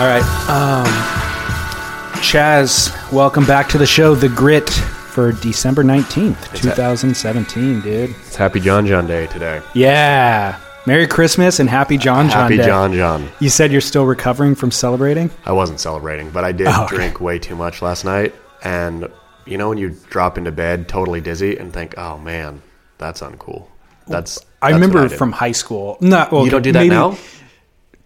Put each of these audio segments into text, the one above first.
All right. Um, Chas, welcome back to the show, The Grit, for December 19th, 2017, dude. It's Happy John John Day today. Yeah. Merry Christmas and Happy John John Happy Day. John John. You said you're still recovering from celebrating? I wasn't celebrating, but I did Oh, okay. drink way too much last night. And you know when you drop into bed totally dizzy and think, "Oh man, that's uncool." That's. I that's remember what did. from high school. Not, well, You don't do that maybe- now.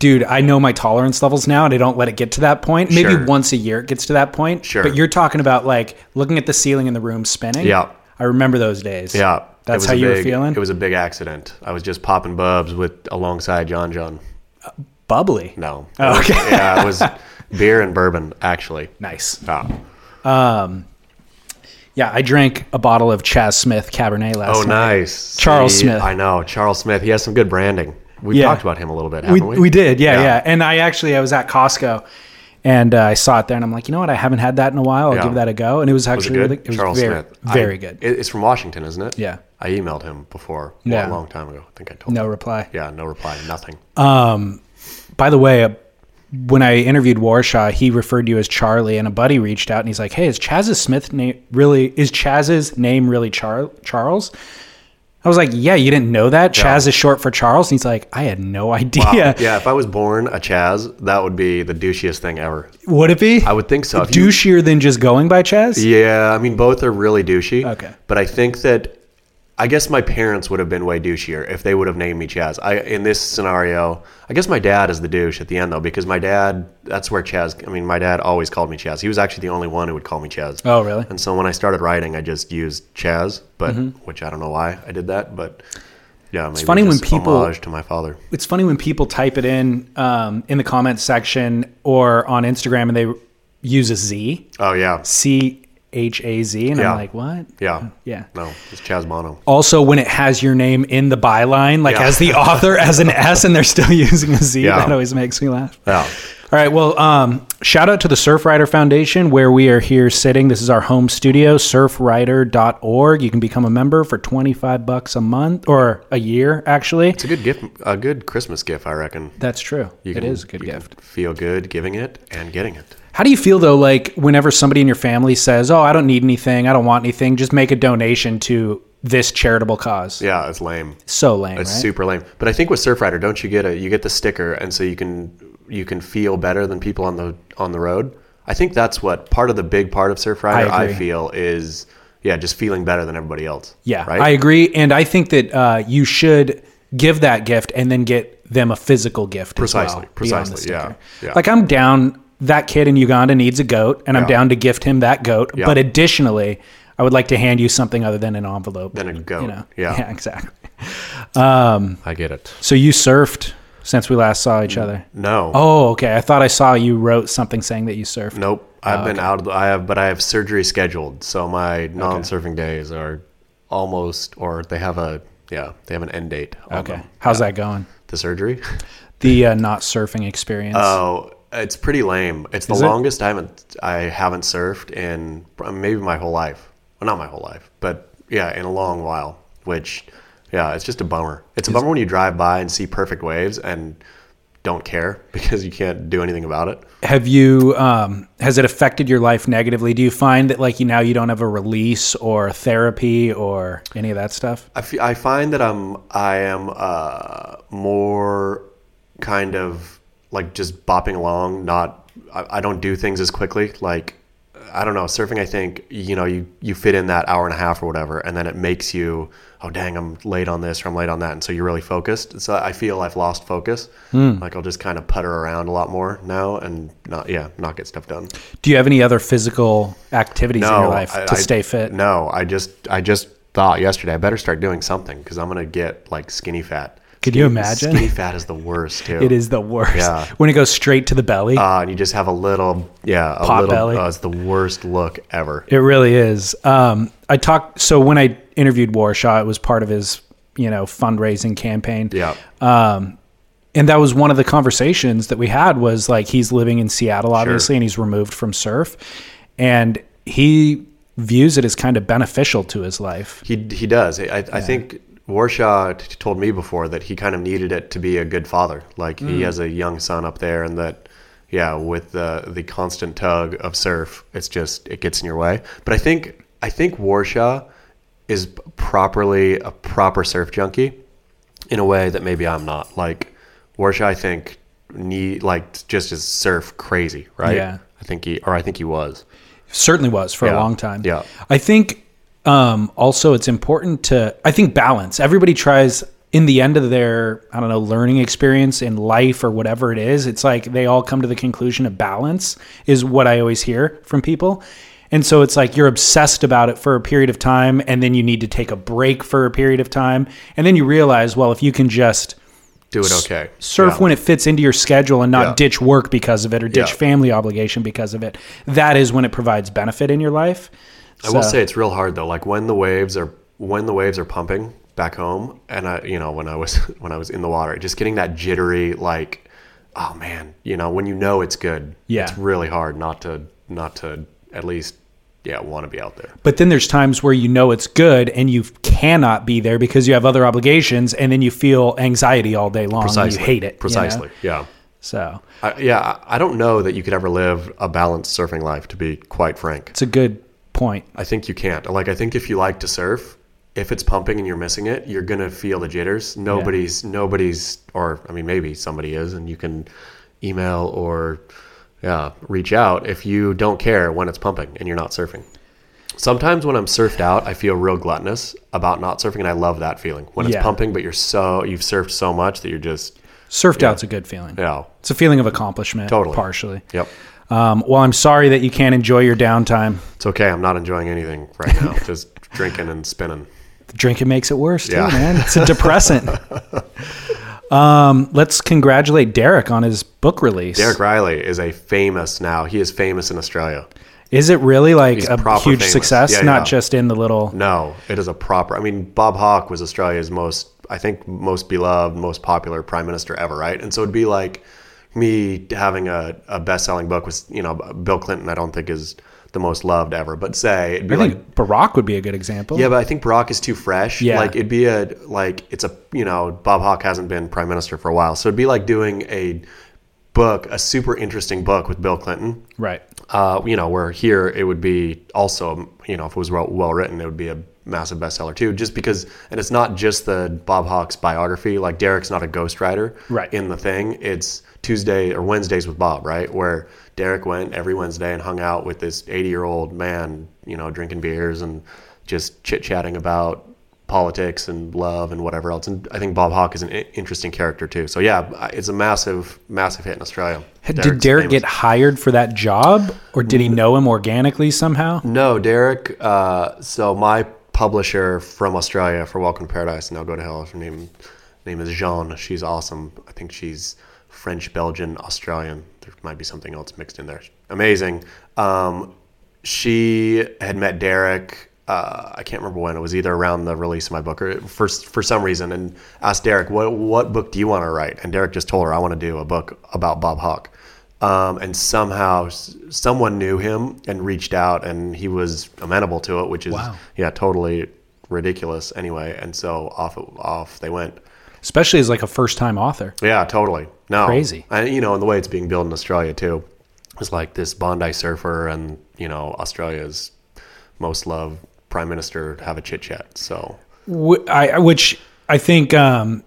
Dude, I know my tolerance levels now and I don't let it get to that point. Maybe Sure. once a year it gets to that point. Sure. But you're talking about like looking at the ceiling in the room spinning. Yeah. I remember those days. Yeah, That's how you were feeling? It was a big accident. I was just popping bubs with alongside John John. Bubbly. No. Oh, okay. yeah, it was beer and bourbon actually. Nice. Ah. Yeah, I drank a bottle of Chas Smith Cabernet last night. Oh, night. nice. Charles See, Smith. I know Charles Smith. He has some good branding. We Yeah. talked about him a little bit, We, haven't we? we did, yeah, Yeah. yeah, And I actually I was at Costco and uh, I saw it there and I'm like, you know what? I haven't had that in a while. I'll Yeah. give that a go. And it was Was it actually really it was Charles very, Smith. very I- good. It's from Washington, isn't it? Yeah. I emailed him before Yeah. a long time ago. I think I told him. no you. reply. Yeah, no reply, nothing. Um, By the way, uh, when I interviewed Warshaw, he referred to you as Charlie, and a buddy reached out and he's like, "Hey, is Chas's Smith name really? Is Chas's name really Char- Charles?" I was like, "Yeah, you didn't know that Chas is short for Charles." And he's like, "I had no idea. Wow. Yeah, if I was born a Chas, that would be the douchiest thing ever. Would it be? I would think so. If you- douchier than just going by Chas." yeah, I mean, both are really douchey. Okay. But I think that, I guess my parents would have been way douchier if they would have named me Chas. I In this scenario, I guess my dad is the douche at the end, though, because my dad, that's where Chas, I mean, my dad always called me Chas. He was actually the only one who would call me Chas. Oh, really? And so when I started writing, I just used Chas, but Mm-hmm. which I don't know why I did that, but yeah, maybe funny when people- homage to my father. it's funny when people type it in um, in the comments section or on Instagram and they use a Z, Oh yeah, C H A Z, and Yeah. I'm like, what? yeah, Yeah. No, it's Chaz Mono. Also, when it has your name in the byline, like Yeah. as the author, as an S, and they're still using a Z, Yeah. that always makes me laugh. Yeah. All right. Well, um, shout out to the Surf Surfrider Foundation where we are here sitting. This is our home studio, surfrider.org. You can become a member for 25 bucks a month or a year, actually. It's a good gift, a good Christmas gift, I reckon. That's true. You it can- is a good gift. Feel good giving it and getting it. How do you feel though, like whenever somebody in your family says, "Oh, I don't need anything, I don't want anything, just make a donation to this charitable cause"? Yeah, it's lame. So lame, It's right? super lame. But I think with Surfrider, don't you get a you get the sticker, and so you can you can feel better than people on the on the road. I think that's what part of the big part of Surfrider I I, feel is yeah, just feeling better than everybody else. Yeah, right. I agree, and I think that uh, you should give that gift and then get them a physical gift. Precisely, as well, precisely, yeah, yeah. Like I'm down. That kid in Uganda needs a goat, and I'm Yeah. down to gift him that goat. Yeah. But additionally, I would like to hand you something other than an envelope. Than a goat, You know? yeah. yeah, exactly. I get it. So you surfed since we last saw each other. No. Oh, okay. I thought I saw you wrote something saying that you surfed. Nope. I've Oh, been out of the, I have but I have surgery scheduled, so my non-surfing days are almost or they have a yeah, they have an end date. on Okay. them. How's that going? The surgery? The uh, not surfing experience. Oh, it's pretty lame. It's the Is it? longest I haven't I haven't surfed in maybe my whole life. Well, not my whole life, but yeah, in a long while. Which, yeah, it's just a bummer. It's a bummer when you drive by and see perfect waves and don't care because you can't do anything about it. have you um, has it affected your life negatively? Do you find that like you now you don't have a release or therapy or any of that stuff? I, f- I find that I'm I am uh, more kind of like just bopping along. Not I, I don't do things as quickly. Like I don't know surfing. I think you know you you fit in that hour and a half or whatever, and then it makes you oh dang I'm late on this or I'm late on that, and so you're really focused. So I feel I've lost focus. Hmm. Like I'll just kind of putter around a lot more now and not yeah not get stuff done. Do you have any other physical activities in your life I- to I- stay fit? No, I just I just thought yesterday I better start doing something because I'm gonna get like skinny fat. Could you imagine? Skinny fat is the worst too. It is the worst Yeah. when it goes straight to the belly. Uh, and you just have a little, yeah, a Pot little. belly. Uh, it's the worst look ever. It really is. Um, I talked. So when I interviewed Warshaw, it was part of his, you know, fundraising campaign. Yeah, Um, and that was one of the conversations that we had was like he's living in Seattle, obviously, and he's removed from surf, and he views it as kind of beneficial to his life. he he does. I I think Warshaw t- told me before that he kind of needed it to be a good father. Like Mm. he has a young son up there, and that yeah, with the the constant tug of surf, it's just it gets in your way. But I think I think Warshaw is properly a proper surf junkie in a way that maybe I'm not. Like Warshaw, I think need like just is surf crazy, right? Yeah. I think he or I think he was. Certainly was for a long time. Yeah. I think um, also it's important to, I think balance. Everybody tries in the end of their, I don't know, learning experience in life or whatever it is. It's like they all come to the conclusion of balance is what I always hear from people. And so it's like you're obsessed about it for a period of time and then you need to take a break for a period of time. And then you realize, well, if you can just Do it okay. surf Yeah. when it fits into your schedule and not Yeah. ditch work because of it or ditch Yeah. family obligation because of it. That is when it provides benefit in your life. I will say it's real hard though. Like when the waves are when the waves are pumping back home, and I, you know, when I was when I was in the water, just getting that jittery, like, oh man, you know, when you know it's good, Yeah. it's really hard not to not to at least yeah want to be out there. But then there's times where you know it's good and you cannot be there because you have other obligations and then you feel anxiety all day long Precisely, and you hate it. you know? Precisely, yeah. So I, yeah, I don't know that you could ever live a balanced surfing life. To be quite frank, it's a good point. I think you can't. Like, I think if you like to surf, if it's pumping and you're missing it, you're gonna feel the jitters. Nobody's, nobody's, or I mean, maybe somebody is, and you can email or yeah, reach out if you don't care when it's pumping and you're not surfing. Sometimes when I'm surfed out, I feel real gluttonous about not surfing, and I love that feeling when it's Yeah. pumping, but you're so you've surfed so much that you're just Surfed out's a good feeling. yeah, It's a feeling of accomplishment, Totally. partially. yep. Um, well, I'm sorry that you can't enjoy your downtime. It's okay. I'm not enjoying anything right now. just drinking and spinning. Drinking makes it worse, too, Yeah. man. It's a depressant. um, let's congratulate Derek on his book release. Derek Rielly is a famous now. He is famous in Australia. Is it really like He's a huge famous. success? Yeah, Not yeah. just in the little. No, it is a proper. I mean, Bob Hawke was Australia's most, I think, most beloved, most popular prime minister ever, right? And so it'd be like me having a, a best-selling book with, you know, Bill Clinton. I don't think is the most loved ever, but say it'd be I like think Barack would be a good example. Yeah, but I think Barack is too fresh. Yeah. Like it'd be a like it's a you know Bob Hawke hasn't been prime minister for a while, so it'd be like doing a book, a super interesting book with Bill Clinton. Right. Uh, you know, where here it would be also you know if it was well, well written, it would be a massive bestseller too. Just because, and it's not just the Bob Hawke's biography. Like Derek's not a ghostwriter. Right. In the thing, it's Tuesday or Wednesdays with Bob, right? Where Derek went every Wednesday and hung out with this 80 year old man, you know, drinking beers and just chit chatting about politics and love and whatever else. And I think Bob Hawke is an interesting character too. So yeah, it's a massive, massive hit in Australia. Did Derek famous. get hired for that job, or did he know him organically somehow? No, Derek. Uh, so my publisher from Australia for Welcome to Paradise, and now go to hell. Her name name is Jean. She's awesome. I think she's French, Belgian, Australian. There might be something else mixed in there. Amazing. Um, she had met Derek. Uh, I can't remember when it was either around the release of my book or for for some reason, and asked Derek, "What what book do you want to write?" And Derek just told her, "I want to do a book about Bob Hawke." Um, and somehow someone knew him and reached out, and he was amenable to it, which is Wow. yeah, totally ridiculous anyway. And so off off they went. Especially as like a first-time author. Yeah, totally. No, Crazy. And you know, and the way it's being built in Australia too, is like this Bondi surfer, and you know, Australia's most loved prime minister have a chit chat. So Wh- I, which I think um,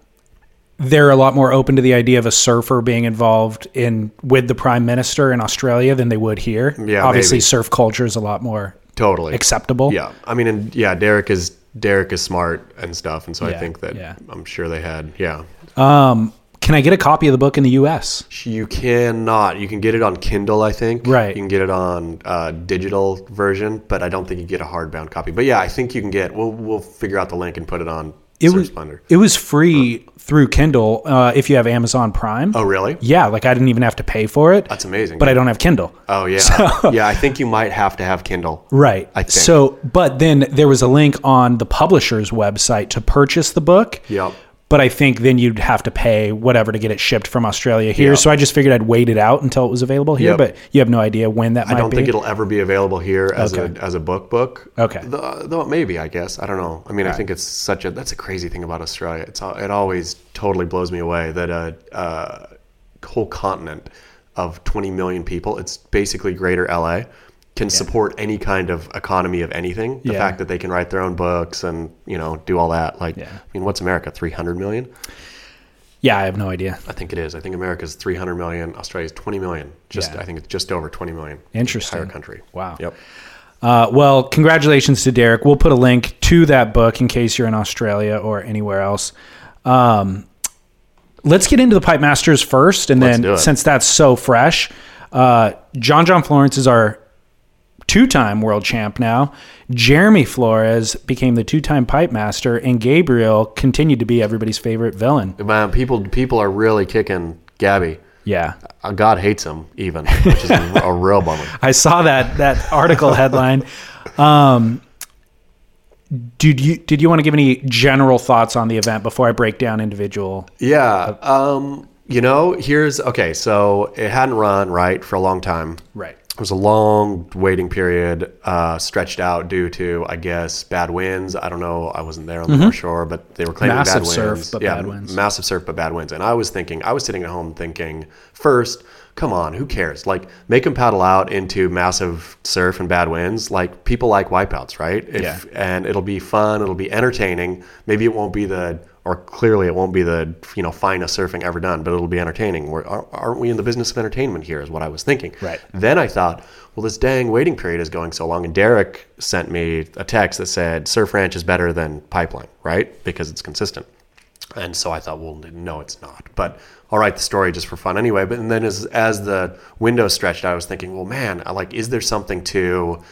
they're a lot more open to the idea of a surfer being involved in with the prime minister in Australia than they would here. Yeah, obviously, maybe. surf culture is a lot more totally acceptable. Yeah, I mean, and yeah, Derek is Derek is smart and stuff, and so I think that yeah. I'm sure they had yeah. Um, can I get a copy of the book in the U.S.? You cannot. You can get it on Kindle, I think. Right. You can get it on uh, digital version, but I don't think you get a hardbound copy. But yeah, I think you can get. We'll we'll figure out the link and put it on It was Splendor. it was free through Kindle uh, if you have Amazon Prime. Oh, really? Yeah, like I didn't even have to pay for it. That's amazing. but I don't have Kindle. Oh yeah, yeah. I think you might have to have Kindle. Right. I think. So, but then there was a link on the publisher's website to purchase the book. Yep. But I think then you'd have to pay whatever to get it shipped from Australia here. Yep. So I just figured I'd wait it out until it was available here. Yep. But you have no idea when that I don't be. think it'll ever be available here as Okay. a as a book book. Okay. Though, though maybe I guess I don't know. I mean, I think it's such a that's a crazy thing about Australia. It's it always totally blows me away that a, a whole continent of 20 million people. It's basically greater LA. Can support any kind of economy of anything. The Yeah. fact that they can write their own books and you know do all that. Like, Yeah. I mean, what's America? 300 million? Yeah, I have no idea. I think it is. I think America's 300 million. Australia's 20 million. Just Yeah. I think it's just over 20 million. Interesting. Entire country. Wow. Yep. Uh, well, congratulations to Derek. We'll put a link to that book in case you're in Australia or anywhere else. Um, let's get into the Pipe Masters first, and Let's then since that's so fresh, uh, John John Florence is our two-time world champ now. Jeremy Flores became the two-time pipe master, and Gabriel continued to be everybody's favorite villain. Man, people people are really kicking Gabby. Yeah, Uh, God hates him even, which is a, a real bummer. I saw that that article headline. Um, did you did you want to give any general thoughts on the event before I break down individual? Yeah. Um, you know, here's okay. So it hadn't run right for a long time. Right. It was a long waiting period, uh, stretched out due to, I guess, bad winds. I don't know. I wasn't there on the North Shore, but they were claiming Mm-hmm. Massive bad surf, winds. but yeah, bad winds. massive surf, but bad winds. And I was thinking, I was sitting at home thinking, first, come on, who cares? Like, make them paddle out into massive surf and bad winds. Like, people like wipeouts, right? If, Yeah. And it'll be fun. It'll be entertaining. Maybe it won't be the or clearly it won't be the you know finest surfing ever done, but it'll be entertaining. We're, aren't we in the business of entertainment here? Is what I was thinking. Right. Then I thought, well, this dang waiting period is going so long, and Derek sent me a text that said Surf Ranch is better than Pipeline, right? Because it's consistent. And so I thought, well, no, it's not. But I'll write the story just for fun anyway. But and then as as the window stretched, I was thinking, well, man, I like, is there something to,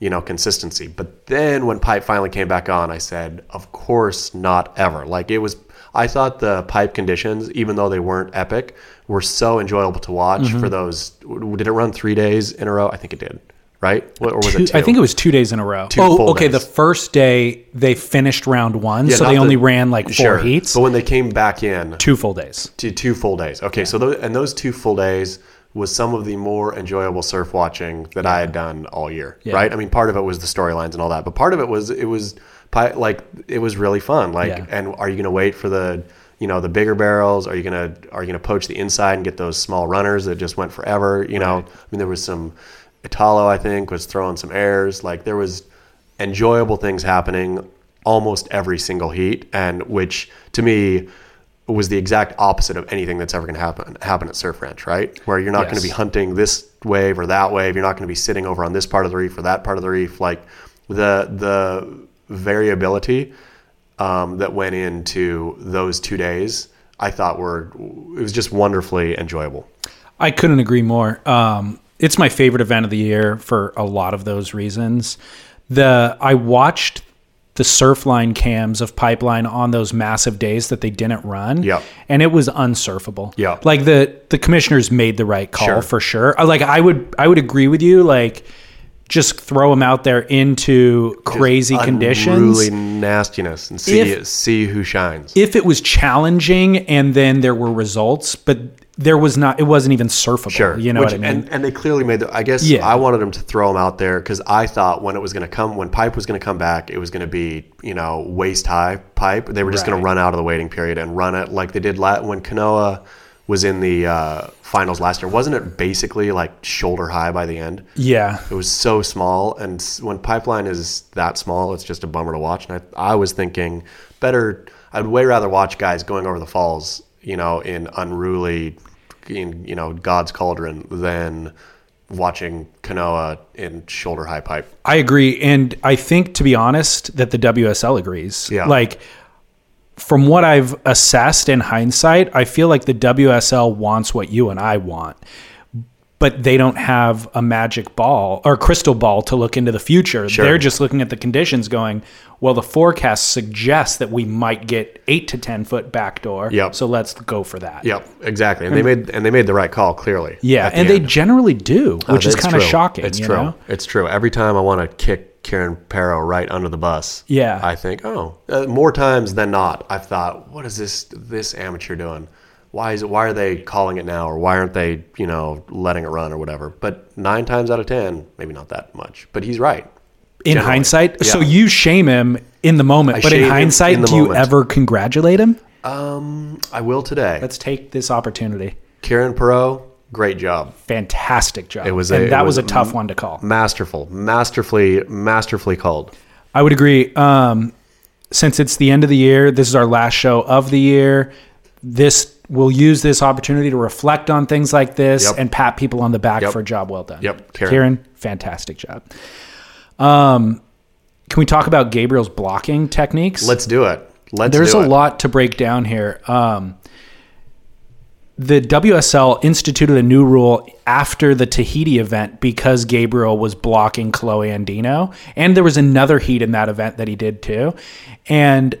you know, consistency? But then when Pipe finally came back on, I said, of course not ever. Like it was. I thought the pipe conditions, even though they weren't epic, were so enjoyable to watch Mm-hmm. for those. Did it run three days in a row? I think it did. Right? Or was Two- it two? I think it was two days in a row. Two oh, okay. days. The first day they finished round one, Yeah, so they the- only ran like four Sure. heats, But when they came back in, two full days. to two full days. Okay, so those, and those two full days was some of the more enjoyable surf watching that I had done all year. Right? I mean, part of it was the storylines and all that, but part of it was it was like it was really fun. Like, Yeah. and are you going to wait for the you know the bigger barrels? Are you gonna are you gonna poach the inside and get those small runners that just went forever? You know, I mean, there was some Italo I think was throwing some airs. Like there was enjoyable things happening almost every single heat, and which to me was the exact opposite of anything that's ever going to happen happen at Surf Ranch, right? Where you're not going to be hunting this wave or that wave. You're not going to be sitting over on this part of the reef or that part of the reef. Like the the variability um, that went into those two days, I thought were it was just wonderfully enjoyable. I couldn't agree more. Um, it's my favorite event of the year for a lot of those reasons. The I watched the surfline cams of Pipeline on those massive days that they didn't run. Yep. And it was unsurfable. Yep. Like the the commissioners made the right call Sure. for sure. Like I would I would agree with you. Like just throw them out there into crazy conditions. Unruly nastiness, and see If- see who shines. if it was challenging and then there were results, but there was not. It wasn't even surfable. Sure. You know Which- what I mean? And, and they clearly made the, I guess Yeah. I wanted them to throw them out there because I thought when it was going to come, when pipe was going to come back, it was going to be, you know, waist high pipe. They were just going to run out of the waiting period and run it like they did la- when Kanoa was in the uh, finals last year. Wasn't it basically like shoulder high by the end? yeah. It was so small, and when pipeline is that small, it's just a bummer to watch. And I, I was thinking, better. I'd way rather watch guys going over the falls, you know, in unruly, in you know, God's cauldron than watching Kanoa in shoulder high pipe. I agree, and I think to be honest, that the WSL agrees. Yeah. Like from what I've assessed in hindsight, I feel like the WSL wants what you and I want. But they don't have a magic ball or crystal ball to look into the future. Sure. They're just looking at the conditions going, well, the forecast suggests that we might get eight to 10 foot backdoor. Yep. So let's go for that. Yep, exactly. And they made and they made the right call clearly. Yeah. the And they generally do, which is kind of shocking. It's you true. know? It's true. Every time I want to kick Kieren Perrow right under the bus, Yeah. I think, oh, uh, more times than not, I've thought, what is this this amateur doing? Why is it? Why are they calling it now, or why aren't they, you know, letting it run or whatever? But nine times out of ten, maybe not that much, but he's right. in Generally. hindsight. So you shame him in the moment, I but in hindsight, in do you ever congratulate him? Um, I will today. Let's take this opportunity. Kieren Perrow, great job. Fantastic job. It was and a- it that was, was a tough one to call. Masterful, masterfully, masterfully called. I would agree. Um, since it's the end of the year, this is our last show of the year. This we'll use this opportunity to reflect on things like this Yep. and pat people on the back Yep. for a job well done. Yep, Kieren. Kieren, fantastic job. Um, can we talk about Gabriel's blocking techniques? Let's do it. Let's There's do a it. lot to break down here. Um, the WSL instituted a new rule after the Tahiti event because Gabriel was blocking Kolohe Andino, and there was another heat in that event that he did too. And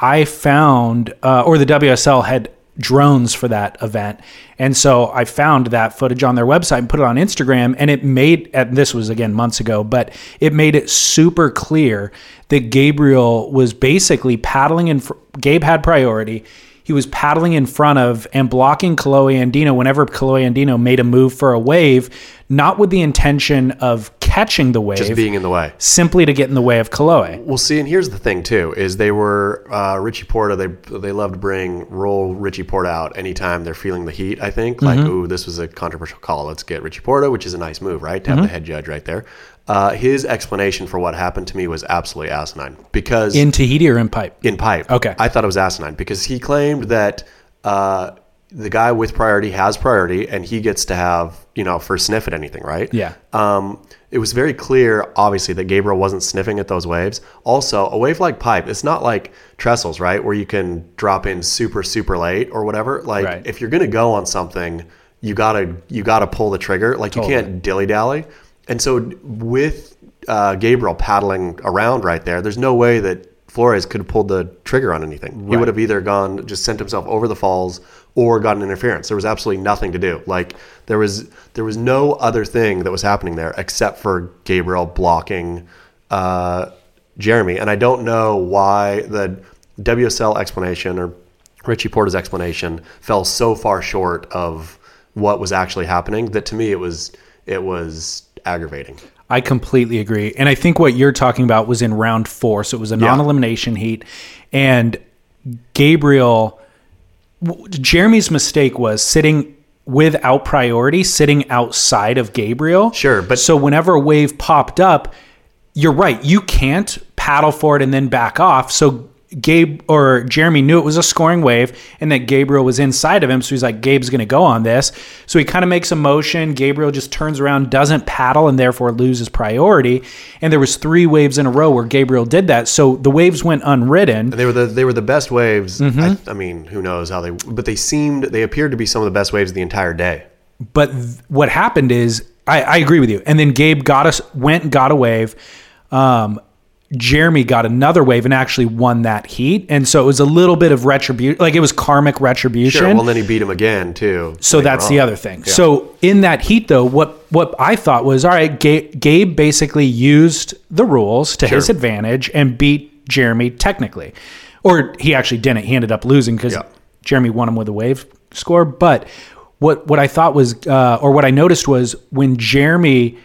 I found, uh, or the WSL had drones for that event, and so I found that footage on their website and put it on Instagram, and it made, and this was again months ago, but it made it super clear that Gabriel was basically paddling in. Fr- Gabe had priority. He was paddling in front of and blocking Kolohe Andino whenever Kolohe Andino made a move for a wave, not with the intention of catching the wave, Just being in the way. simply to get in the way of Kolohe. Well, see, and here's the thing too: is they were uh, Richie Porta. They they love to bring roll Richie Porta out anytime they're feeling the heat. I think like, Mm-hmm. ooh, this was a controversial call. Let's get Richie Porta, which is a nice move, right? To have Mm-hmm. the head judge right there. Uh, his explanation for what happened to me was absolutely asinine because In Tahiti or in pipe? in pipe. Okay. I thought it was asinine because he claimed that uh, the guy with priority has priority and he gets to have, you know, first sniff at anything, right? Yeah. Um, it was very clear, obviously, that Gabriel wasn't sniffing at those waves. Also, a wave like pipe, it's not like trestles, right? Where you can drop in super, super late or whatever. Like, Right. if you're going to go on something, you gotta you gotta pull the trigger. Like you can't dilly dally. And so with uh, Gabriel paddling around right there, there's no way that Flores could have pulled the trigger on anything. He would have either gone just sent himself over the falls or gotten interference. There was absolutely nothing to do. Like there was there was no other thing that was happening there except for Gabriel blocking uh, Jeremy. And I don't know why the WSL explanation or Richie Porta's explanation fell so far short of what was actually happening that to me it was it was aggravating. I completely agree. And I think what you're talking about was in round four. So it was a non elimination heat. And Gabriel, Jeremy's mistake was sitting without priority, sitting outside of Gabriel. Sure, but- so whenever a wave popped up, you're right. You can't paddle for it and then back off. So Gabe or Jeremy knew it was a scoring wave and that Gabriel was inside of him. So he's like, Gabe's going to go on this. So he kind of makes a motion. Gabriel just turns around, doesn't paddle, and therefore loses priority. And there was three waves in a row where Gabriel did that. So the waves went unridden. They were the they were the best waves. Mm-hmm. I, I mean, who knows how they but they seemed they appeared to be some of the best waves of the entire day. But th- what happened is, I, I agree with you. And then Gabe got us, went and got a wave. Um, Jeremy got another wave and actually won that heat. And so it was a little bit of retribution, like it was karmic retribution. Sure. Well, then he beat him again too. So that's the other thing. So in that heat, though, what what I thought was all right. Gabe, Gabe basically used the rules to his advantage and beat Jeremy technically, or he actually didn't. He ended up losing because Yeah. Jeremy won him with a wave score. But what what I thought was, uh, or what I noticed was when Jeremy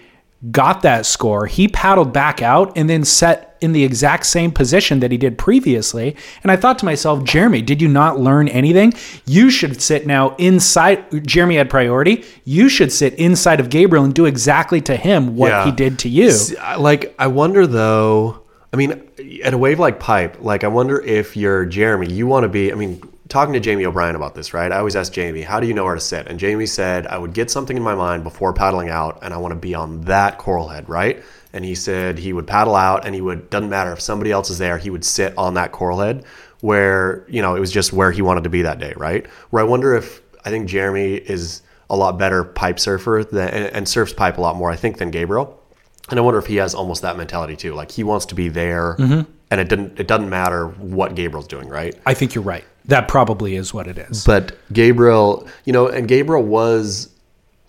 got that score, he paddled back out and then set in the exact same position that he did previously. And I thought to myself, Jeremy, did you not learn anything? You should sit now inside. Jeremy had priority. You should sit inside of Gabriel and do exactly to him what Yeah. he did to you. Like I wonder though. I mean, at a wave like pipe, like I wonder if you're Jeremy, you want to be. I mean, talking to Jamie O'Brien about this, right? I always ask Jamie, "How do you know where to sit?" And Jamie said, "I would get something in my mind before paddling out, and I want to be on that coral head, right?" And he said he would paddle out, and he would doesn't matter if somebody else is there, he would sit on that coral head where you know it was just where he wanted to be that day, right? Where I wonder if I think Jeremy is a lot better pipe surfer than, and, and surfs pipe a lot more, I think, than Gabriel. And I wonder if he has almost that mentality too. Like he wants to be there, Mm-hmm. and it didn't. It doesn't matter what Gabriel's doing, right? I think you're right. That probably is what it is. But Gabriel, you know, and Gabriel was,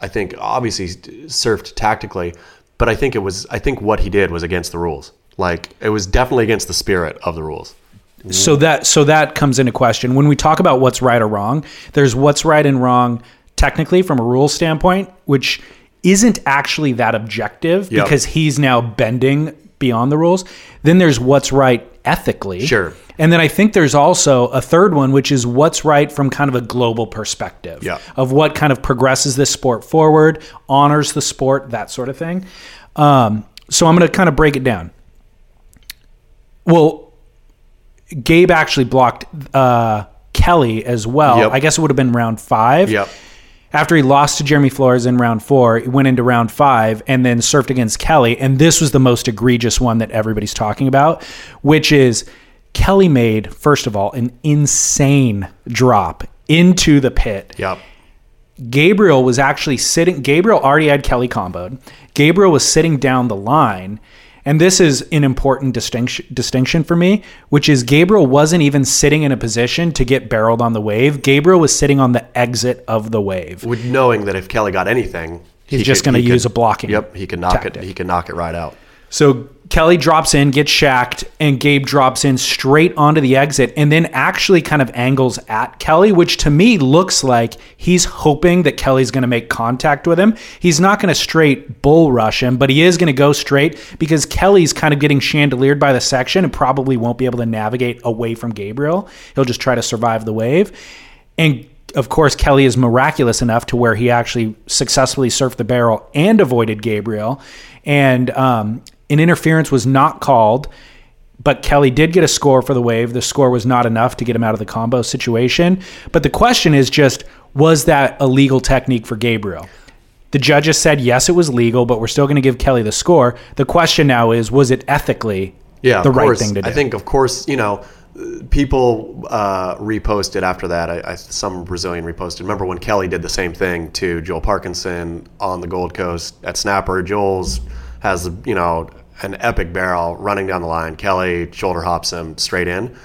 I think, obviously surfed tactically, but I think it was. I think what he did was against the rules. Like it was definitely against the spirit of the rules. So that so that comes into question when we talk about what's right or wrong. There's what's right and wrong technically from a rule standpoint, which isn't actually that objective Yep. because he's now bending beyond the rules. Then there's what's right ethically. Sure. And then I think there's also a third one, which is what's right from kind of a global perspective Yeah. of what kind of progresses this sport forward, honors the sport, that sort of thing. Um, so I'm going to kind of break it down. Well, Gabe actually blocked uh, Kelly as well. Yep. I guess it would have been round five. Yep. After he lost to Jeremy Flores in round four, he went into round five and then surfed against Kelly. And this was the most egregious one that everybody's talking about, which is Kelly made, first of all, an insane drop into the pit. Yep. Gabriel was actually sitting. Gabriel already had Kelly comboed. Gabriel was sitting down the line, and this is an important distinction distinction for me, which is Gabriel wasn't even sitting in a position to get barreled on the wave. Gabriel was sitting on the exit of the wave. With knowing that if Kelly got anything, He's he just going to use could- a blocking. Yep, he could knock tactic. it. He could knock it right out. So Kelly drops in, gets shacked, and Gabe drops in straight onto the exit and then actually kind of angles at Kelly, which to me looks like he's hoping that Kelly's going to make contact with him. He's not going to straight bull rush him, but he is going to go straight because Kelly's kind of getting chandeliered by the section and probably won't be able to navigate away from Gabriel. He'll just try to survive the wave. And of course, Kelly is miraculous enough to where he actually successfully surfed the barrel and avoided Gabriel. And um, an interference was not called, but Kelly did get a score for the wave. The score was not enough to get him out of the combo situation. But the question is just was that a legal technique for Gabriel? The judges said yes, it was legal, but we're still going to give Kelly the score. The question now is was it ethically Yeah, the right course. thing to do? I think, of course, you know, people uh, reposted after that. I, I, some Brazilian reposted. Remember when Kelly did the same thing to Joel Parkinson on the Gold Coast at Snapper? Joel's has you know an epic barrel running down the line. Kelly shoulder hops him straight in.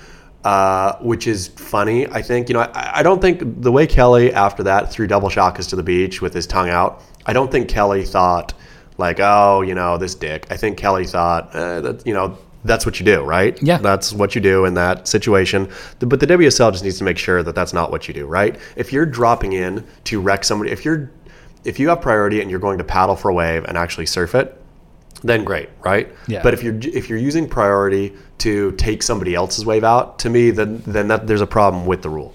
Uh, which is funny, I think. You know, I, I don't think the way Kelly after that threw double shakas to the beach with his tongue out. I don't think Kelly thought like, oh, you know, this dick. I think Kelly thought uh, that you know that's what you do, right? Yeah. That's what you do in that situation. But the WSL just needs to make sure that that's not what you do, right? If you're dropping in to wreck somebody, if you're if you have priority and you're going to paddle for a wave and actually surf it, then great, right? Yeah. But if you're if you're using priority to take somebody else's wave out, to me, then then that there's a problem with the rule.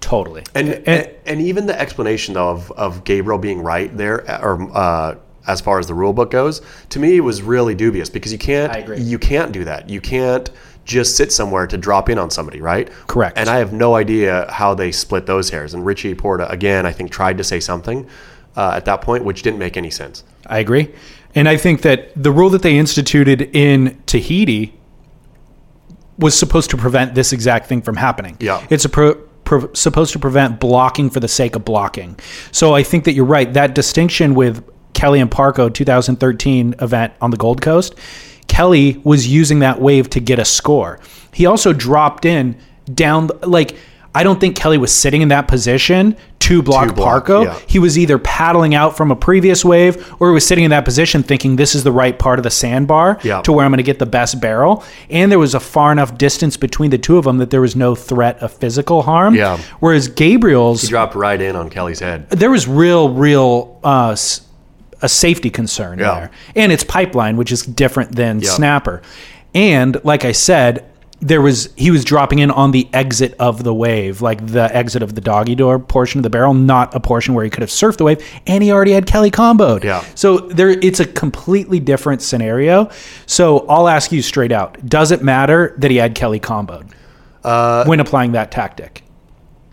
totally. And and, and even the explanation though of, of Gabriel being right there, or uh, as far as the rule book goes, to me was really dubious because you can't I agree. you can't do that. You can't just sit somewhere to drop in on somebody, right? Correct. And I have no idea how they split those hairs. And Richie Porta again, I think tried to say something uh, at that point, which didn't make any sense. I agree. And I think that the rule that they instituted in Tahiti was supposed to prevent this exact thing from happening. Yeah. It's a pro, pro, supposed to prevent blocking for the sake of blocking. So I think that you're right. That distinction with Kelly and Parko 2013 event on the Gold Coast, Kelly was using that wave to get a score. He also dropped in down like I don't think Kelly was sitting in that position to block, To block, Parko. yeah. He was either paddling out from a previous wave or he was sitting in that position thinking this is the right part of the sandbar Yeah. to where I'm going to get the best barrel. And there was a far enough distance between the two of them that there was no threat of physical harm. Yeah. Whereas Gabriel's, He dropped right in on Kelly's head. there was real, real, uh, a safety concern Yeah. there. And it's pipeline, which is different than snapper. And like I said, there was he was dropping in on the exit of the wave, like the exit of the doggy door portion of the barrel, not a portion where he could have surfed the wave, and he already had Kelly comboed. Yeah. So there it's a completely different scenario. So I'll ask you straight out. Does it matter that he had Kelly comboed? Uh, when applying that tactic.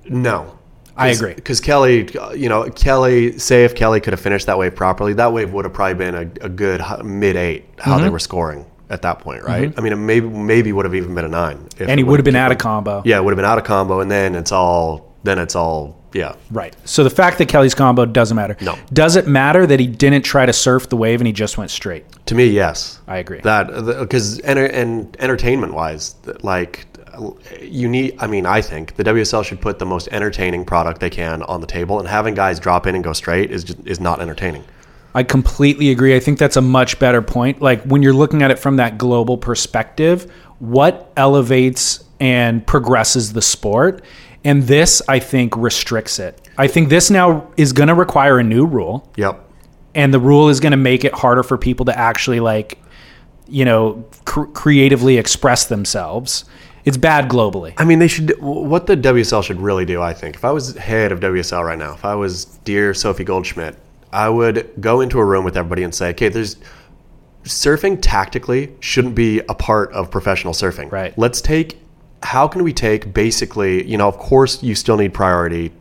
No. I agree. Because Kelly, you know, Kelly, say if Kelly could have finished that wave properly, that wave would have probably been a, a good mid eight, how Mm-hmm. they were scoring at that point, right? Mm-hmm. I mean, it maybe maybe would have even been a nine. And he would have been out of combo. Yeah, it would have been out of combo, and then it's all, then it's all, yeah. Right. So the fact that Kelly's combo doesn't matter. No. Does it matter that he didn't try to surf the wave and he just went straight? To me, yes. I agree. That because enter, and entertainment wise, like you need. I mean, I think the WSL should put the most entertaining product they can on the table, and having guys drop in and go straight is just, is not entertaining. I completely agree. I think that's a much better point. Like when you're looking at it from that global perspective, what elevates and progresses the sport? And this, I think, restricts it. I think this now is going to require a new rule. Yep. and the rule is going to make it harder for people to actually like you know, cr- creatively express themselves. It's bad globally. I mean, they should. What the WSL should really do, I think, if I was head of WSL right now, if I was dear Sophie Goldschmidt, I would go into a room with everybody and say, okay, there's surfing tactically shouldn't be a part of professional surfing. Right. Let's take. How can we take basically, you know, of course you still need priority